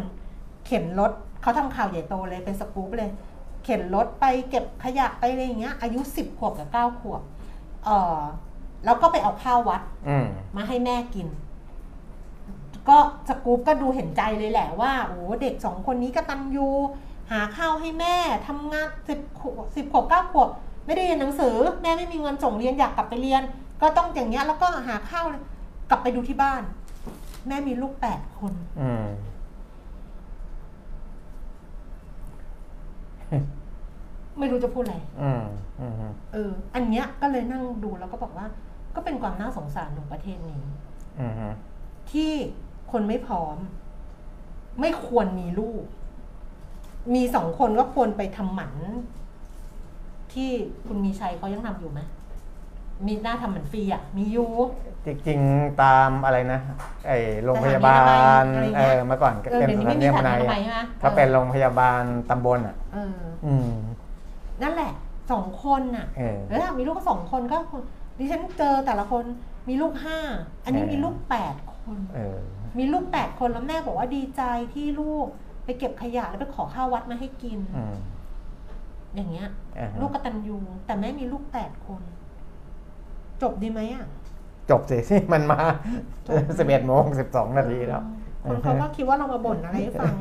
เข็นรถเขาทำข่าวใหญ่โตเลยเป็นสกู๊ปเลย เข็นรถไปเก็บขยะไปอะไรอย่างเงี้ย อายุสิบขวบกับเก้าขวบ เออแล้วก็ไปเอาข้าววัดอืมมาให้แม่กิน ก็สกู๊ปก็ดูเห็นใจเลยแหละว่าโอ้เด็กสองคนนี้กตัญญูหาข้าวให้แม่ทำงานสิบขวบสิบขวบเก้าขวบไม่ได้เรียนหนังสือ แม่ไม่มีเงินส่งเรียนอยากกลับไปเรียน ก็ต้องอย่างเงี้ยแล้วก็หาข้าวกลับไปดูที่บ้าน แม่มีลูกแปดคนอืมไม่รู้จะพูดอะไรอืมอืมเออ อันเนี้ยก็เลยนั่งดูแล้วก็บอกว่า ก็เป็นความน่าสงสารของประเทศนี้อืมที่ คนไม่พร้อม ไม่ควรมีลูก มีสองคนก็ควรไปทำหมัน ที่คุณมีชัยเขายังทำอยู่ไหมมีหน้าทำหมันฟรีอะ มีอยู่ จริงๆตามอะไรนะไอโรงพยาบาลสถานีอนามัยอะไรเงี้เอยอเมื่อก่อนเออเป็นเดี๋ยวนี้สถาไม่นีมีอสถานานีมัอยนามัยใช่ไหมก็เป็นโรงพยาบาลตำบลอะ เออ อืม นั่นแหละสองคนน่ะเออ แล้วถ้ามีลูกก็สองคนก็ดิฉันเจอแต่ละคนมีลูกห้าอันนี้เออ มีลูกแปดคน เออ มีลูกแปดคนแล้วแม่บอกว่าดีใจที่ลูกไปเก็บขยะแล้วไปขอข้าววัดมาให้กิน อืม อย่างเงี้ย อ่าฮะ ลูกกตัญญูแต่แม่มีลูกแปดคน จบดีไหมอะ จบสิ มันมาจบ สิบเอ็ดโมงสิบสองนาทีแล้ว คนเขาก็คิดว่าเรามาบ่นอะไรให้ฟัง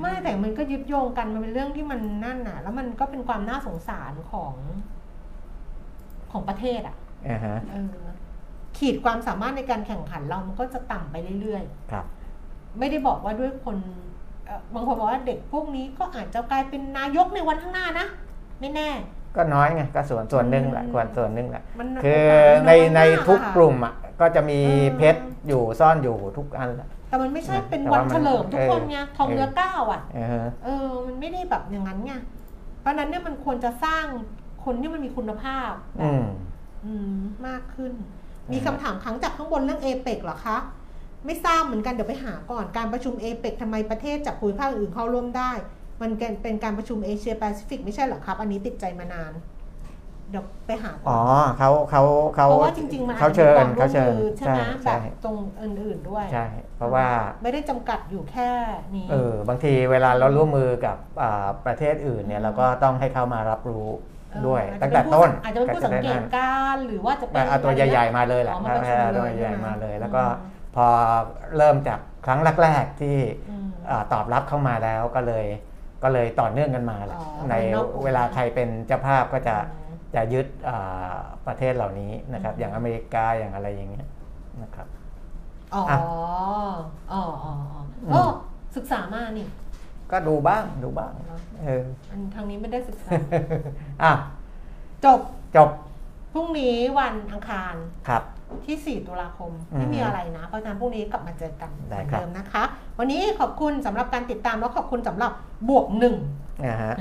ไม่แต่มันก็ยึดโยงกันมันเป็นเรื่องที่มันนั่นน่ะ แล้วมันก็เป็นความน่าสงสารของของประเทศอะ อ่าฮะ เออ ขีดความสามารถในการแข่งขันเรามันก็จะต่ำไปเรื่อยครับๆไม่ได้บอกว่าด้วยคนเอ่อบางคนบอกว่าเด็กพวกนี้ก็อาจจะกลายเป็นนายกในวันข้างหน้านะ ไม่แน่ ก็น้อยไงก็ส่วนส่วนหนึ่งแหละอืมส่วนส่วนหนึ่งแหละมันคือโอกาสในน้อยในมากทุกอะกลุ่มอะก็จะมีเออเพชรอยู่ซ่อนอยู่ทุกอันแหละแต่มันไม่ใช่เป็นแต่วันว่ามันเฉลิมทุกคนไงเออทองเรือเก้าอะอ่าฮะเออมันไม่ได้แบบอย่างนั้นไงเพราะฉะนั้นเนี่ยมันควรจะสร้างคนที่มันมีคุณภาพแบอืบมอืมมากขึ้นอื มมีคำถามครั้งจากข้างบนเรื่องเอเปกเหรอคะ ไม่ทราบเหมือนกันเดี๋ยวไปหาก่อนการประชุมเอเปกทำไมประเทศจากภูมิภาคอื่นเข้าร่วมได้ มันเป็นการประชุมเอเชียแปซิฟิกไม่ใช่เหรอครับ อันนี้ติดใจมานานเดี๋ยวไปหาก่อ๋ออนเขาเขาเขาเพราะว่าจริงๆมันเขาอาจจะเชิมีญความร่เขาวมเชิญมือใช่ไหมแบใช่บตรงอื่นๆด้วยใช่เพราะว่าไม่ได้จำกัดอยู่แค่นี้เออบางทีเวลาเราร่วมมือกับอ่าประเทศอื่นเนี่ยเราก็ต้องให้เขามารับรู้เออ ด้วยอาจจะตั้งแต่เป็ผู้ต้นอาจจะเป็นผู้สังเกตการณ์หรือว่าจะเป็นเอาตัวใหญ่ ๆมาเลยแหละอ๋อมาประชุมเอาตัวเลยใหญ่ใช่ไหมๆมาเลย แล้วก็อืมพอเริ่มจากครั้งแรกๆที่อืมอ่าตอบรับเข้ามาแล้วก็เลยก็เลยต่อเนื่องกันมาแหละอ๋อในภายนอกกลุ่มเวลาใครเป็นเจ้าภาพก็จะอืมจะยึดอ่าประเทศเหล่านี้นะครับอืมอย่างอเมริกาอย่างอะไรอย่างเงี้ยนะครับอ๋ออะอ๋ออ๋ออ๋ออืมก็ศึกษามานี่ ก็ดูบ้างดูบ้างเนอะเอออันทางนี้ไม่ได้ศึกษาอะจบจบพรุ่งนี้วันอังคารครับ ที่ 4 ตุลาคมอืมไม่มีอะไรนะ เพราะฉะนั้นพรุ่งนี้กลับมาเจอกันเหได้มือนครับเดิมนะคะ วันนี้ขอบคุณสำหรับการติดตามแล้วขอบคุณสำหรับบวกหนึ่งนะฮะ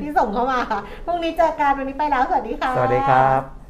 ที่ส่งเข้ามาค่ะพรุ่งนี้เจอกันวันนี้ไปแล้ว สวัสดีค่ะ สวัสดีครับ